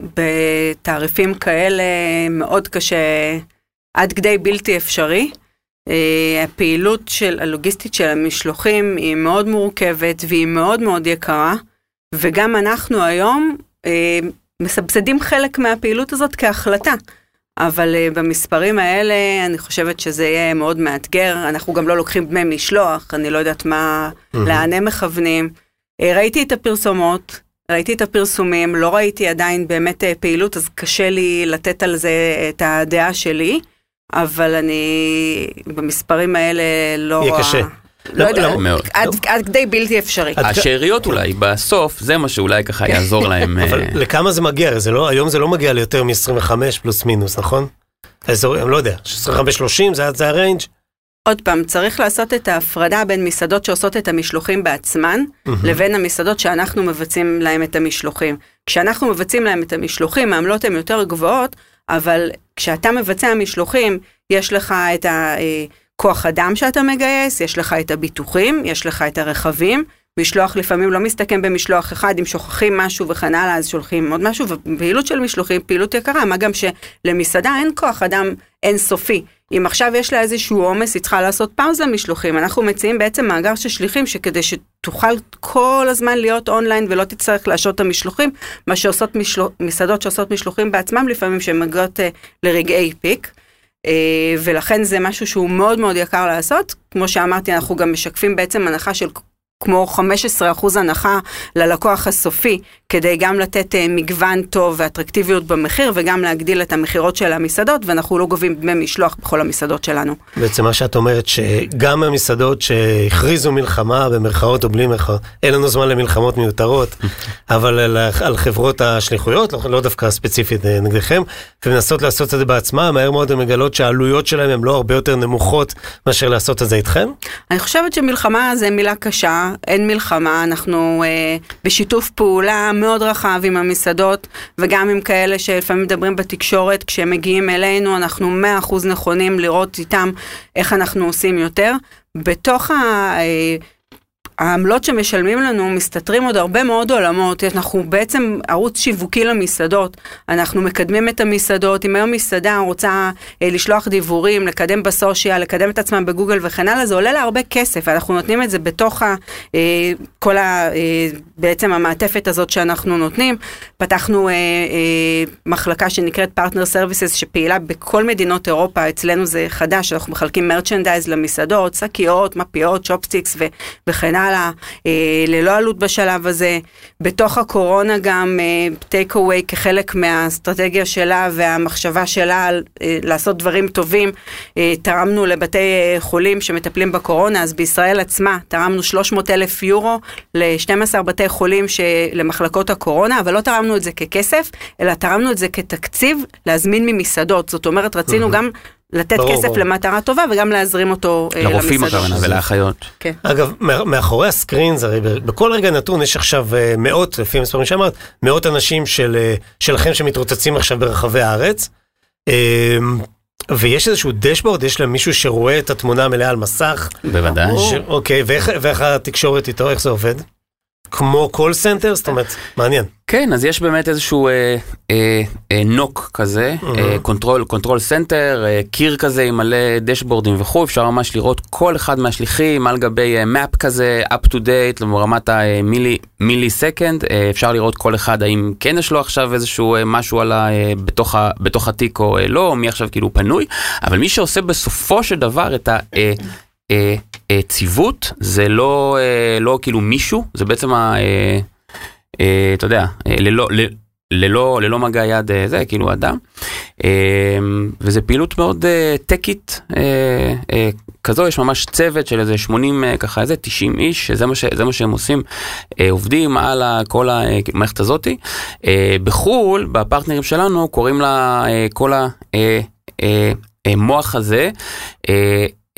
שבתעריפים כאלה מאוד קשה, עד כדי בלתי אפשרי. אה, הפעילות של הלוגיסטית של המשלוחים היא מאוד מורכבת והיא מאוד מאוד יקרה, וגם אנחנו היום אה, מסבסדים חלק מהפעילות הזאת כהחלטה. אבל uh, במספרים האלה אני חושבת שזה יהיה מאוד מאתגר, אנחנו גם לא לוקחים דמי משלוח, אני לא יודעת מה, לאן הם מכוונים. Uh, ראיתי את הפרסומות, ראיתי את הפרסומים, לא ראיתי עדיין באמת uh, פעילות, אז קשה לי לתת על זה את הדעה שלי, אבל אני במספרים האלה לא יהיה רואה... קשה. לא יודע, מאוד. עד, עד כדי בלתי אפשרי. השאריות אולי בסוף, זה מה שאולי ככה יעזור להם. אה, אבל לכמה זה מגיע? זה לא, היום זה לא מגיע ליותר מ-25 פלוס מינוס, נכון? האזור, אני לא יודע, 25-30 זה, זה הריינג'? עוד פעם, צריך לעשות את ההפרדה בין מסעדות שעושות את המשלוחים בעצמן, לבין המסעדות שאנחנו מבצעים להם את המשלוחים. כשאנחנו מבצעים להם את המשלוחים, העמלות הן יותר גבוהות, אבל כשאתה מבצע משלוחים, יש לך את הכוח אדם שאתה מגייס, יש לך את הביטוחים, יש לך את הרכבים. משלוח לפעמים לא מסתכם במשלוח אחד, אם שוכחים משהו וכן הלאה, אז שולחים עוד משהו, ופעילות של משלוחים, פעילות יקרה, מה גם שלמסעדה אין כוח אדם אינסופי. אם עכשיו יש לה איזשהו עומס, היא צריכה לעשות פאוזה משלוחים. אנחנו מציעים בעצם מאגר של שליחים, שכדי שתוכל כל הזמן להיות אונליין ולא תצטרך להשעות את המשלוחים, מה שעושות משלוח, מסעדות שעושות משלוחים בעצמם לפעמים, שהן מגיעות אה, לרגעי פיק. אה, ולכן זה משהו שהוא מאוד מאוד יקר לעשות. כמו שאמרתי, אנחנו גם משקפים בעצם הנחה של כמו 15% הנחה ללקוח הסופי, כדי גם לתת אה, מגוון טוב ואטרקטיביות במחיר, וגם להגדיל את המכירות של המסעדות, ואנחנו לא גובים דמי משלוח בכל המסעדות שלנו. בעצם מה שאת אומרת, שגם המסעדות שהכריזו מלחמה, במרכאות או בלי מרכאות, אין לנו זמן למלחמות מיותרות, אבל על, על חברות השליחויות, לא, לא דווקא ספציפית אה, נגדכם, ומנסות לעשות את זה בעצמם, מהר מאוד הן מגלות שהעלויות שלהם הן לא הרבה יותר נמוכות מאשר לעשות את זה איתכם? אני חושבת שמלחמה זה מילה קשה, אין מלחמה, אנחנו אה, בשיתוף פעולה מאוד רחב עם המסעדות, וגם עם כאלה שלפעמים מדברים בתקשורת, כשהם מגיעים אלינו, אנחנו 100% נכונים לראות איתם איך אנחנו עושים יותר. בתוך ה... אה, העמלות שמשלמים לנו מסתתרים עוד הרבה מאוד עולמות, אנחנו בעצם ערוץ שיווקי למסעדות, אנחנו מקדמים את המסעדות, אם היום מסעדה רוצה אה, לשלוח דיוורים, לקדם ב social, לקדם את עצמם בגוגל וכן הלאה, זה עולה לה הרבה כסף, ואנחנו נותנים את זה בתוך ה, אה, כל ה... אה, בעצם המעטפת הזאת שאנחנו נותנים. פתחנו אה, אה, מחלקה שנקראת partner services שפעילה בכל מדינות אירופה, אצלנו זה חדש, אנחנו מחלקים merchandise למסעדות, שקיות, מפיות, צ'ופסטיקס וכן הלאה. הלאה, אה, ללא עלות בשלב הזה. בתוך הקורונה גם טייק אה, אווי כחלק מהאסטרטגיה שלה והמחשבה שלה על אה, לעשות דברים טובים, אה, תרמנו לבתי אה, חולים שמטפלים בקורונה, אז בישראל עצמה תרמנו 300 אלף יורו ל-12 בתי חולים למחלקות הקורונה, אבל לא תרמנו את זה ככסף, אלא תרמנו את זה כתקציב להזמין ממסעדות. זאת אומרת, רצינו. גם לתת ברור, כסף ברור. למטרה טובה וגם להזרים אותו אה, למסעדות. לרופאים הכוונה ולאחיות. כן. אגב, מאחורי ה screens, הרי בכל רגע נתון יש עכשיו אה, מאות, לפי המספרים שאמרת, מאות אנשים של, אה, שלכם שמתרוצצים עכשיו ברחבי הארץ. ויש איזשהו dashboard, יש להם מישהו שרואה את התמונה המלאה על מסך. בוודאי. ש... אוקיי, ואיך, ואיך התקשורת איתו, איך זה עובד? כמו call center? זאת אומרת, מעניין. כן, אז יש באמת איזשהו אה, אה, אה, NOC כזה, control, control center, קיר כזה עם מלא dashboard ים וכו', אפשר ממש לראות כל אחד מהשליחים על גבי map כזה, up to date, ברמת ה milli milli second, אפשר לראות כל אחד האם כן יש לו עכשיו איזשהו משהו על ה, בתוך, ה, בתוך התיק או לא, מי עכשיו כאילו פנוי, אבל מי שעושה בסופו של דבר את ה... אה, אה, ציוות זה לא, אה, לא כאילו מישהו, זה בעצם, ה, אה, אה, אתה יודע, ללא, ללא, ללא מגע יד זה, כאילו אדם. וזה פעילות מאוד טקית כזו, יש ממש צוות של איזה 80, אה, ככה איזה 90 איש, זה מה, ש, זה מה שהם עושים, עובדים על כל המערכת הזאתי. בחו"ל, בפרטנרים שלנו, קוראים לה כל המוח אה, הזה.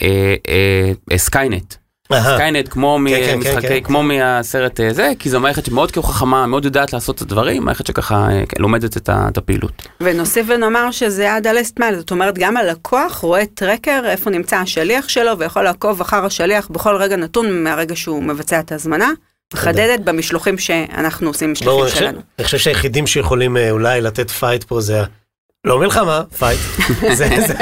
אה, סקיינט. סקיינט כמו כן, כן, כן, כמו מהסרט אה, זה כי זו מערכת שמאוד כאילו חכמה מאוד יודעת לעשות את הדברים מערכת שככה אה, לומדת את הפעילות. ונוסיף ונאמר שזה עד ה last mile זאת אומרת גם הלקוח רואה tracker איפה נמצא השליח שלו ויכול לעקוב אחר השליח בכל רגע נתון מהרגע שהוא מבצע את ההזמנה. מחדדת במשלוחים שאנחנו עושים משלוחים שלנו. אני חושב שהיחידים שיכולים אה, אולי לתת fight פה זה לא מלחמה, fight. זה, זה,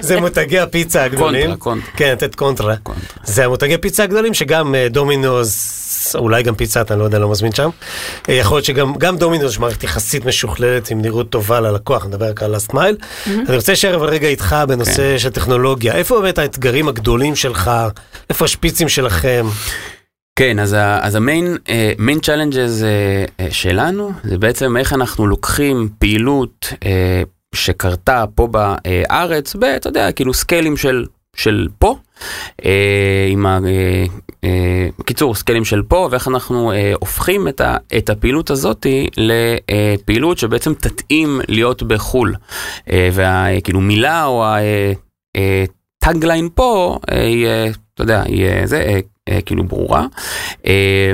זה מותגי הפיצה הגדולים. קונטרה, קונטרה. כן, לתת קונטרה. קונטרה. זה המותגי פיצה הגדולים שגם אה, דומינוס, אולי גם פיצת, אני לא יודע, לא מזמין שם. אה, יכול להיות שגם דומינוס יש מערכת יחסית משוכללת עם נראות טובה ללקוח, נדבר כאן על ה last mile. Mm-hmm. אני רוצה להישאר אבל רגע איתך בנושא כן. של טכנולוגיה. איפה באמת האתגרים הגדולים שלך? איפה השפיצים שלכם? כן, אז, אז ה main main challenges שלנו זה בעצם איך אנחנו לוקחים פעילות שקרתה פה בארץ, ב, אתה יודע, כאילו סקיילים של, של פה, עם ה... בקיצור, uh, סקיילים של פה, ואיך אנחנו uh, הופכים את, ה, את הפעילות הזאתי לפעילות שבעצם תתאים להיות בחו"ל. Uh, והכאילו מילה או הטאגליין פה, uh, אתה יודע, היא זה, אה, כאילו ברורה. אה,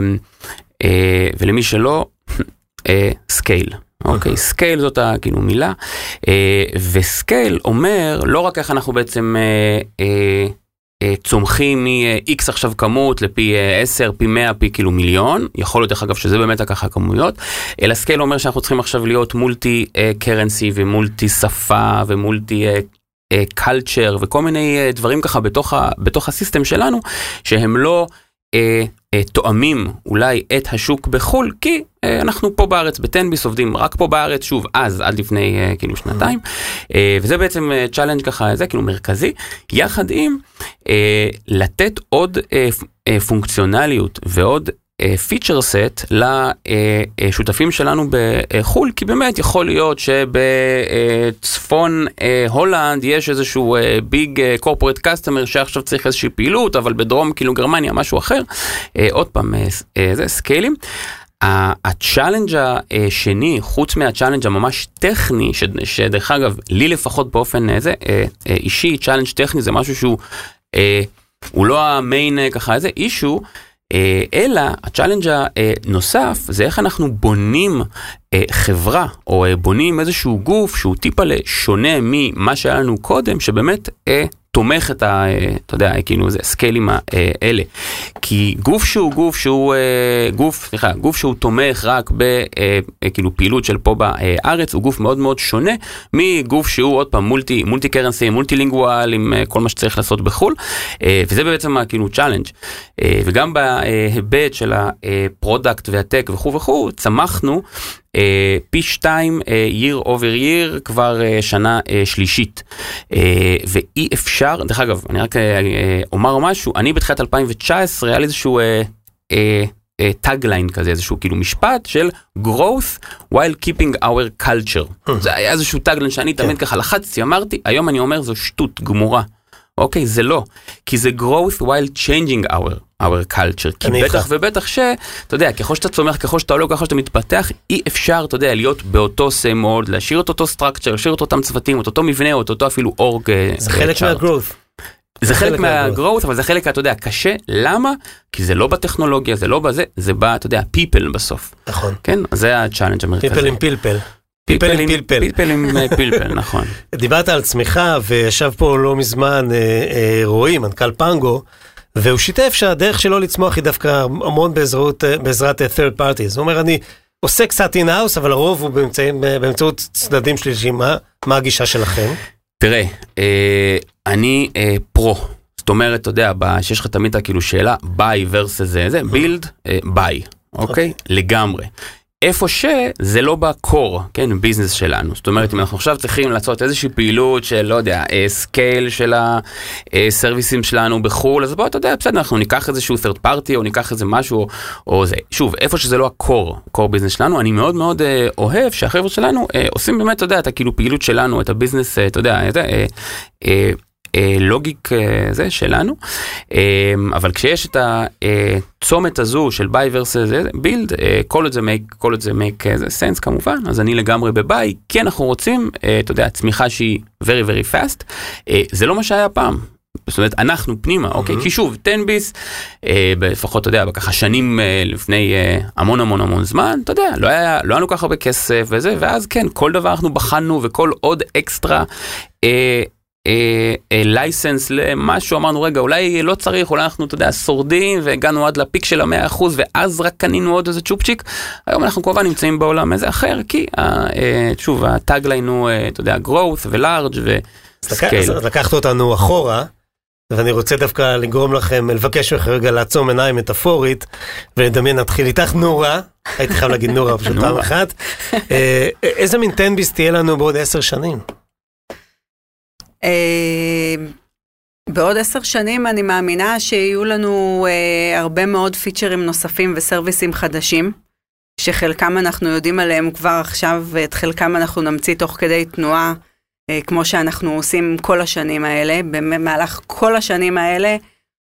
אה, ולמי שלא, scale. אוקיי, scale זאת כאילו מילה, ו scale אומר לא רק איך אנחנו בעצם צומחים מ-X עכשיו כמות לפי 10, פי 100, פי כאילו מיליון, יכול להיות דרך אגב שזה באמת ככה כמויות, אלא scale אומר שאנחנו צריכים עכשיו להיות multi currency ו multi שפה ו multi culture וכל מיני דברים ככה בתוך, ה, בתוך ה system שלנו, שהם לא... תואמים אולי את השוק בחו"ל, כי אנחנו פה בארץ בטנביס עובדים רק פה בארץ, שוב, אז, עד לפני כאילו שנתיים, וזה בעצם challenge ככה, זה כאילו מרכזי, יחד עם לתת עוד פונקציונליות ועוד feature set לשותפים שלנו בחו"ל, כי באמת יכול להיות שבצפון הולנד יש איזשהו big corporate customer שעכשיו צריך איזושהי פעילות, אבל בדרום כאילו גרמניה משהו אחר. עוד פעם, זה scale ים. ה challenge השני, חוץ מה challenge הממש טכני, שדרך אגב, לי לפחות באופן איזה אישי, challenge טכני זה משהו שהוא, הוא לא ה main ככה איזה issue, אלא ה challenge הנוסף זה איך אנחנו בונים חברה או בונים איזשהו גוף שהוא טיפה שונה ממה שהיה לנו קודם שבאמת תומך את ה... אתה יודע, כאילו זה scale ים האלה. כי גוף שהוא גוף שהוא גוף, סליחה, גוף שהוא תומך רק בכאילו פעילות של פה בארץ הוא גוף מאוד מאוד שונה מגוף שהוא עוד פעם multi, multi currency, multi lingual עם כל מה שצריך לעשות בחו"ל. וזה בעצם כאילו challenge. וגם בהיבט של ה product וה tech וכו' וכו', צמחנו. אה, פי שתיים אה, year over year כבר אה, שנה שלישית. ואי אפשר דרך אגב אני רק אומר משהו אני בתחילת 2019 היה לי איזשהו tagline כזה איזשהו כאילו משפט של growth while keeping our culture. זה היה איזשהו tagline שאני תמיד ככה לחצתי אמרתי היום אני אומר זו שטות גמורה. אוקיי זה לא כי זה growth while changing our our culture כי בטח ובטח שאתה יודע ככל שאתה צומח ככל שאתה עולה ככל שאתה מתפתח אי אפשר אתה יודע להיות באותו same old להשאיר את אותו structure להשאיר את אותם צוותים את אותו מבנה או את אותו אפילו org זה חלק מה growth. זה חלק מה growth אבל זה חלק אתה יודע קשה למה כי זה לא בטכנולוגיה זה לא בזה זה בא אתה יודע people בסוף נכון כן זה ה challenge המרכזי. people עם פלפל. פלפל עם פלפל. פלפל עם פלפל, נכון. דיברת על צמיחה וישב פה לא מזמן רועי, מנכ"ל פנגו, והוא שיתף שהדרך שלו לצמוח היא דווקא המון בעזרת, בעזרת third parties. הוא אומר, אני עושה קצת in-house, אבל הרוב הוא באמצעים, באמצעות צדדים שלישיים. מה, מה הגישה שלכם? תראה, אני pro. זאת אומרת, אתה יודע, שיש לך תמיד כאילו שאלה, buy versus זה, זה, build, buy, אוקיי? לגמרי. איפה שזה לא ב core, כן, business שלנו. זאת אומרת, אם אנחנו עכשיו צריכים לעשות איזושהי פעילות של, לא יודע, scale של ה service ים שלנו בחו"ל, אז בוא, אתה יודע, בסדר, אנחנו ניקח איזשהו third party או ניקח איזה משהו, או זה. שוב, איפה שזה לא ה core, core business שלנו, אני מאוד מאוד אה, אוהב שהחבר'ה שלנו אה, עושים באמת, אתה יודע, את הכאילו פעילות שלנו, את ה business, אה, אתה יודע, את, אה, אה, logic זה שלנו אבל כשיש את הצומת הזו של buy versus build כל עוד זה make כל עוד זה זה sense כמובן אז אני לגמרי ב buy כי אנחנו רוצים אתה יודע צמיחה שהיא very very fast זה לא מה שהיה פעם. זאת אומרת אנחנו פנימה אוקיי כי שוב תן ביס לפחות אתה יודע ככה שנים לפני המון המון המון זמן אתה יודע לא היה לא היה לנו ככה הרבה כסף וזה ואז כן כל דבר אנחנו בחנו וכל עוד אקסטרה. license למשהו אמרנו רגע אולי לא צריך אולי אנחנו אתה יודע שורדים והגענו עד ל peak של המאה אחוז ואז רק קנינו עוד איזה צ'ופצ'יק היום אנחנו כמובן נמצאים בעולם איזה אחר כי שוב ה tagline הוא אתה יודע growth ו large ו scale. אז לקחת אותנו אחורה ואני רוצה דווקא לגרום לכם לבקש ממך רגע לעצום עיניים מטאפורית ולדמיין נתחיל איתך נורה הייתי חייב להגיד נורה פשוט פעם אחת איזה מין תן-ביס תהיה לנו בעוד עשר שנים. בעוד עשר שנים אני מאמינה שיהיו לנו uh, הרבה מאוד פיצ'רים נוספים וסרוויסים חדשים, שחלקם אנחנו יודעים עליהם כבר עכשיו, ואת חלקם אנחנו נמציא תוך כדי תנועה, uh, כמו שאנחנו עושים כל השנים האלה. במהלך כל השנים האלה,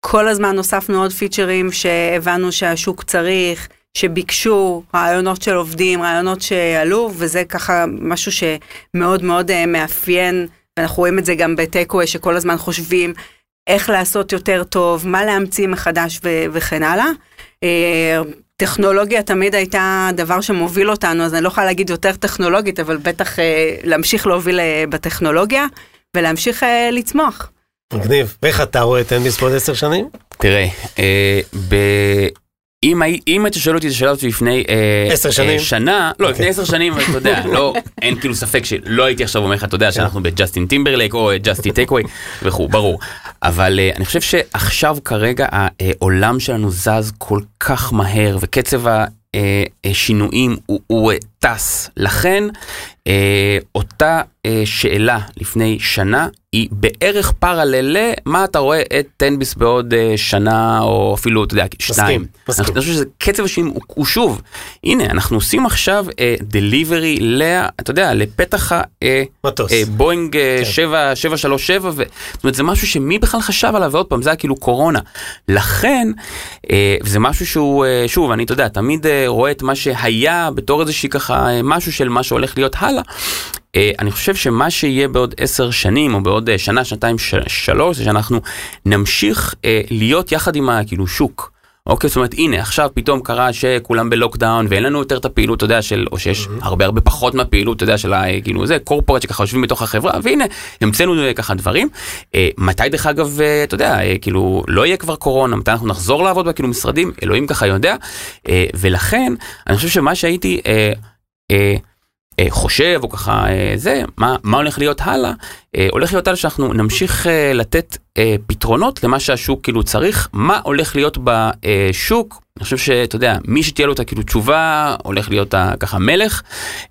כל הזמן הוספנו עוד פיצ'רים שהבנו שהשוק צריך, שביקשו, רעיונות של עובדים, רעיונות שעלו, וזה ככה משהו שמאוד מאוד uh, מאפיין. ואנחנו רואים את זה גם בטקווי שכל הזמן חושבים איך לעשות יותר טוב, מה להמציא מחדש ו- וכן הלאה. טכנולוגיה תמיד הייתה דבר שמוביל אותנו, אז אני לא יכולה להגיד יותר טכנולוגית, אבל בטח להמשיך להוביל בטכנולוגיה ולהמשיך לצמוח. מגניב. ואיך אתה רואה את אנביס בעוד עשר שנים? תראה, ב... אם אם היית שואל אותי את השאלה הזאת לפני אה, עשר שנים? אה, שנה, לא, לפני אוקיי. עשר שנים, אבל אתה יודע, לא, אין כאילו ספק שלא הייתי עכשיו אומר לך, אתה יודע, שאנחנו בג'סטין טימברלייק או Just Eat Takeaway וכו', ברור. אבל אה, אני חושב שעכשיו כרגע העולם שלנו זז כל כך מהר, וקצב השינויים הוא, הוא אה, טס. לכן, אה, אותה אה, שאלה לפני שנה היא בערך parallel למה אתה רואה את תן ביס בעוד אה, שנה או אפילו, אתה יודע, שניים. מסכים. שזה קצב השינוי הוא, הוא שוב, הנה, אנחנו עושים עכשיו דליברי, ל, אתה יודע, לפתח. אה. אה, בואינג אה, כן. 7, 737, ו... זאת אומרת, זה משהו שמי בכלל חשב עליו, ועוד פעם, זה היה כאילו קורונה. לכן, אה, זה משהו שהוא, אה, שוב, אני, אתה יודע, תמיד אה, רואה את מה שהיה בתור איזושהי ככה, אה, משהו של מה שהולך להיות הלאה. אה, אני חושב שמה שיהיה בעוד עשר שנים, או בעוד אה, שנה, שנתיים, שלוש, זה שאנחנו נמשיך אה, להיות יחד עם הכאילו שוק. אוקיי, זאת אומרת, הנה, עכשיו פתאום קרה שכולם בלוקדאון ואין לנו יותר את הפעילות, אתה יודע, של, או שיש הרבה הרבה פחות מהפעילות, אתה יודע, של כאילו זה, קורפורט שככה יושבים בתוך החברה, והנה, המצאנו ככה דברים. אה, מתי דרך אגב, אתה יודע, אה, כאילו, לא יהיה כבר קורונה, מתי אנחנו נחזור לעבוד בה, כאילו משרדים, אלוהים ככה יודע. אה, ולכן, אני חושב שמה שהייתי... אה, אה, אה, חושב או ככה אה, זה, מה, מה הולך להיות הלאה, אה, הולך להיות הלאה שאנחנו נמשיך אה, לתת אה, פתרונות למה שהשוק כאילו צריך, מה הולך להיות בשוק, אני חושב שאתה יודע, מי שתהיה לו את הכאילו תשובה הולך להיות ה- ככה מלך,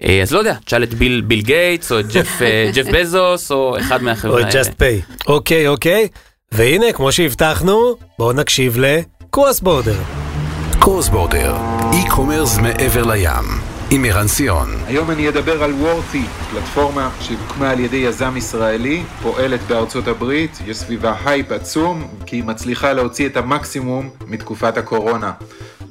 אה, אז לא יודע, תשאל את ביל, ביל גייטס או את ג'ף, אה, ג'ף בזוס או אחד מהחברה או את. ג'סט פיי. אוקיי, אוקיי. והנה, כמו שהבטחנו, בואו נקשיב ל cross border. cross border, e-commerce מעבר לים, עם ערן סיון. היום אני אדבר על וורתי, פלטפורמה שהוקמה על ידי יזם ישראלי, פועלת בארצות הברית, יש סביבה הייפ עצום, כי היא מצליחה להוציא את המקסימום מתקופת הקורונה.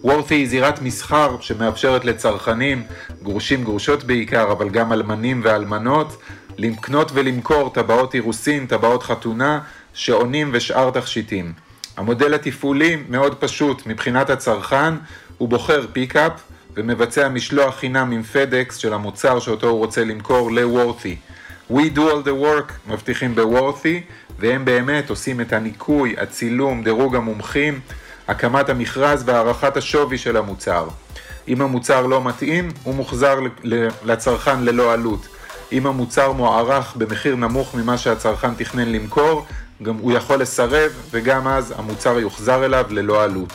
וורתי היא זירת מסחר שמאפשרת לצרכנים, גרושים גרושות בעיקר, אבל גם אלמנים ואלמנות, לקנות ולמכור טבעות אירוסין, טבעות חתונה, שעונים ושאר תכשיטים. המודל התפעולי מאוד פשוט, מבחינת הצרכן, הוא בוחר פיקאפ ומבצע משלוח חינם עם פדקס של המוצר שאותו הוא רוצה למכור ל-Worthy. We do all the work, מבטיחים ב-Worthy, והם באמת עושים את הניקוי, הצילום, דירוג המומחים, הקמת המכרז והערכת השווי של המוצר. אם המוצר לא מתאים, הוא מוחזר לצרכן ללא עלות. אם המוצר מוערך במחיר נמוך ממה שהצרכן תכנן למכור, גם הוא יכול לסרב, וגם אז המוצר יוחזר אליו ללא עלות.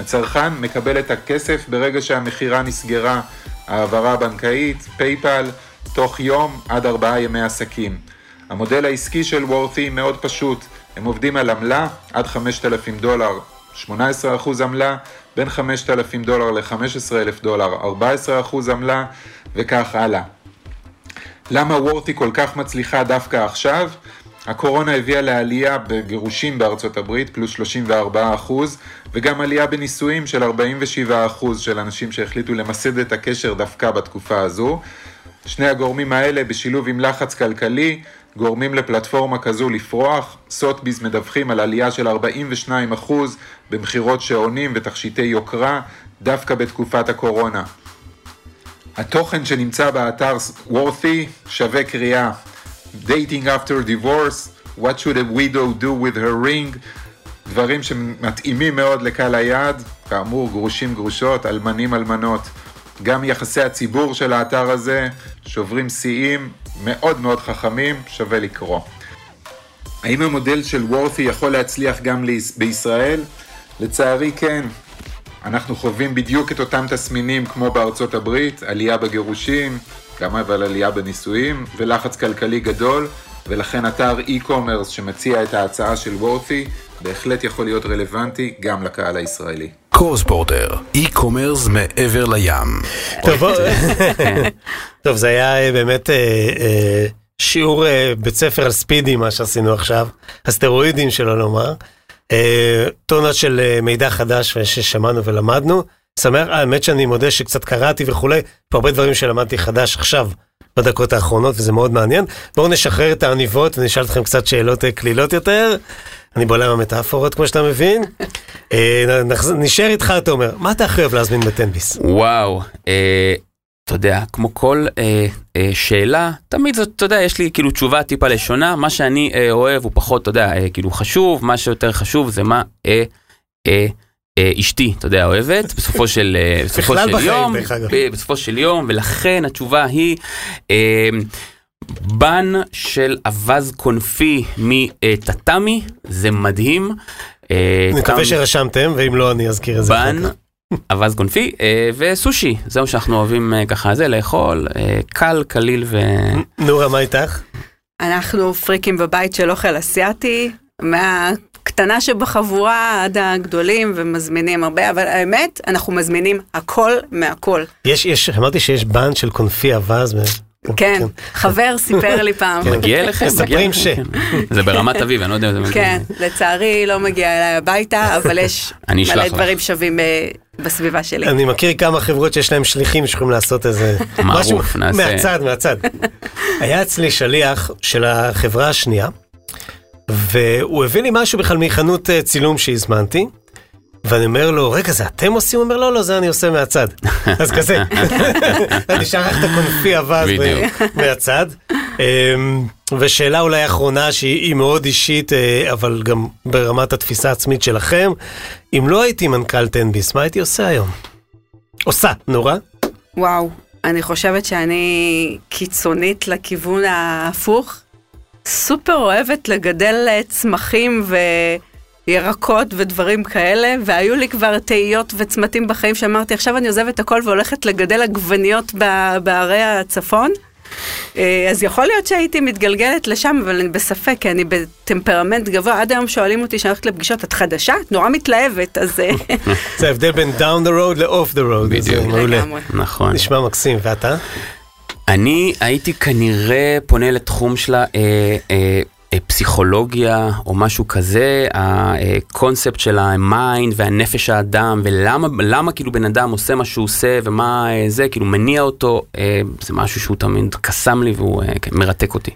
הצרכן מקבל את הכסף ברגע שהמכירה נסגרה, העברה בנקאית, פייפל, תוך יום עד ארבעה ימי עסקים. המודל העסקי של וורתי מאוד פשוט, הם עובדים על עמלה עד 5,000 דולר, 18% עמלה, בין 5,000 דולר ל-15,000 דולר, 14% עמלה, וכך הלאה. למה וורתי כל כך מצליחה דווקא עכשיו? הקורונה הביאה לעלייה בגירושים בארצות הברית, פלוס 34 אחוז, וגם עלייה בנישואים של 47 אחוז של אנשים שהחליטו למסד את הקשר דווקא בתקופה הזו. שני הגורמים האלה, בשילוב עם לחץ כלכלי, גורמים לפלטפורמה כזו לפרוח. סוטביז מדווחים על עלייה של 42 אחוז במכירות שעונים ותכשיטי יוקרה, דווקא בתקופת הקורונה. התוכן שנמצא באתר Worthy שווה קריאה. Dating after divorce, what should a widow do with her ring, דברים שמתאימים מאוד לקהל היעד, כאמור גרושים גרושות, אלמנים אלמנות. גם יחסי הציבור של האתר הזה שוברים שיאים מאוד מאוד חכמים, שווה לקרוא. האם המודל של וורתי יכול להצליח גם בישראל? לצערי כן. אנחנו חווים בדיוק את אותם תסמינים כמו בארצות הברית, עלייה בגירושים, גם אבל עלייה בנישואים, ולחץ כלכלי גדול, ולכן אתר e-commerce שמציע את ההצעה של וורתי, בהחלט יכול להיות רלוונטי גם לקהל הישראלי. קורס בורדר, e-commerce מעבר לים. טוב, טוב, זה היה אה, באמת אה, אה, שיעור בית ספר על ספידי, מה שעשינו עכשיו, הסטרואידים שלא לומר. אה, טונה של אה, מידע חדש ששמענו ולמדנו. שמח, האמת שאני מודה שקצת קראתי וכולי, פה הרבה דברים שלמדתי חדש עכשיו. בדקות האחרונות וזה מאוד מעניין. בואו נשחרר את העניבות ונשאל אתכם קצת שאלות אה, קלילות יותר. אני בעולם המטאפורות כמו שאתה מבין. נשאר איתך תומר, מה אתה הכי אוהב להזמין בטנביס? וואו, אתה יודע, כמו כל אה, אה, שאלה, תמיד זאת, אתה יודע, יש לי כאילו תשובה טיפה לשונה, מה שאני אה, אוהב הוא פחות, אתה יודע, אה, כאילו חשוב, מה שיותר חשוב זה מה אה, אה, אה, אשתי, אתה יודע, אוהבת, בסופו של, אה, בסופו של בחיים, יום. ב- בסופו של יום, ולכן התשובה היא אה, בן של אווז קונפי מטאטאמי, זה מדהים. אה, תם- שרשמתם, ואם לא, אני אזכיר את זה. בן. אווז קונפי אה, וסושי, זהו שאנחנו אוהבים אה, ככה זה לאכול, אה, קל, קליל ו... נורה, מה איתך? אנחנו פריקים בבית של אוכל אסיאתי, מהקטנה שבחבורה עד הגדולים ומזמינים הרבה, אבל האמת, אנחנו מזמינים הכל מהכל. יש, יש, אמרתי שיש בנד של קונפי אווז. ו- כן, חבר סיפר לי פעם. כן. מגיע אליכם? מגיע מספרים ש- כן. זה ברמת אביב, אני לא יודע אם זה מגיע. כן, לצערי לא מגיע אליי הביתה, אבל יש מלא. דברים שווים אה, בסביבה שלי. אני מכיר כמה חברות שיש להם שליחים שיכולים לעשות איזה מערוף, משהו נעשה. מהצד, מהצד. היה אצלי שליח של החברה השנייה, והוא הביא לי משהו בכלל מחנות אה, צילום שהזמנתי. ואני אומר לו, רגע, זה אתם עושים? הוא אומר, לא, לא, זה אני עושה מהצד. אז כזה, אני לך את הקונפי בדיוק. מהצד. אמ, ושאלה אולי אחרונה שהיא היא מאוד אישית, אה, אבל גם ברמת התפיסה העצמית שלכם. אם לא הייתי מנכ"ל תן-ביס, מה הייתי עושה היום? עושה, נורא? וואו, אני חושבת שאני קיצונית לכיוון ההפוך. סופר אוהבת לגדל אה, צמחים וירקות ודברים כאלה, והיו לי כבר תהיות וצמתים בחיים שאמרתי, עכשיו אני עוזבת הכל והולכת לגדל עגבניות ב- בערי הצפון. אה, אז יכול להיות שהייתי מתגלגלת לשם, אבל אני בספק, כי אני בטמפרמנט גבוה. עד היום שואלים אותי שאני הולכת לפגישות, את חדשה? את נורא מתלהבת, אז אה, זה ההבדל בין down the road ל-off the road. בדיוק. זה מעולה. נכון. נשמע מקסים, ואתה? אני הייתי כנראה פונה לתחום של ה- אה, אה, אה, פסיכולוגיה או משהו כזה, הקונספט של ה mind והנפש האדם ולמה למה כאילו בן אדם עושה מה שהוא עושה ומה אה, זה כאילו מניע אותו, אה, זה משהו שהוא תמיד קסם לי והוא אה, כן, מרתק אותי.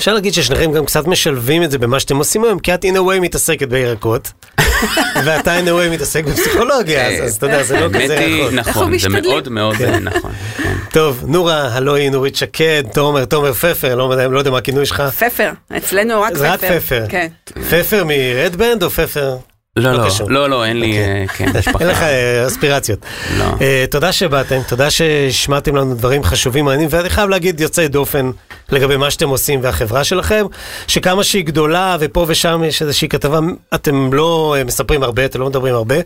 אפשר להגיד ששניכם גם קצת משלבים את זה במה שאתם עושים היום, כי את in a way מתעסקת בירקות, ואתה in a way מתעסק בפסיכולוגיה, אז- אתה יודע, זה לא כזה רחוק. נכון, זה. מאוד מאוד כן. נכון. כן. טוב, נורה, הלו היא נורית שקד, תומר, תומר פפר, לא יודע- לא מה הכינוי שלך. פפר, אצלנו רק פפר. זה רק פפר. כן. פפר מרדבנד או פפר? לא, לא לא. לא, לא, אין לי, אוקיי. אה, כן. אין לך אה, אספירציות. לא. אה, תודה שבאתם, תודה שהשמעתם לנו דברים חשובים, מעניינים, ואני חייב להגיד יוצאי דופן לגבי מה שאתם עושים והחברה שלכם, שכמה שהיא גדולה ופה ושם יש איזושהי כתבה, אתם לא אה, מספרים הרבה, אתם לא מדברים הרבה,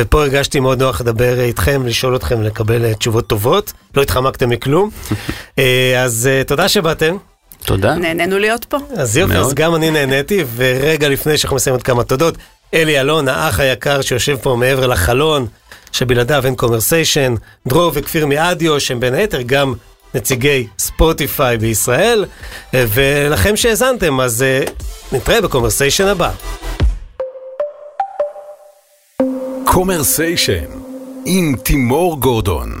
ופה הרגשתי מאוד נוח לדבר אה, איתכם, לשאול אתכם, לקבל אה, תשובות טובות, לא התחמקתם מכלום. אה, אז אה, תודה שבאתם. תודה. נהנינו להיות פה. אז יופי. אז גם אני נהניתי, ורגע לפני שאנחנו מסיימים עוד כמה תודות, אלי אלון, האח היקר שיושב פה מעבר לחלון, שבלעדיו אין קומרסיישן, דרור וכפיר מאדיו, שהם בין היתר גם נציגי ספוטיפיי בישראל, ולכם שהאזנתם, אז אה, נתראה בקומרסיישן הבא. קומרסיישן עם תימור גורדון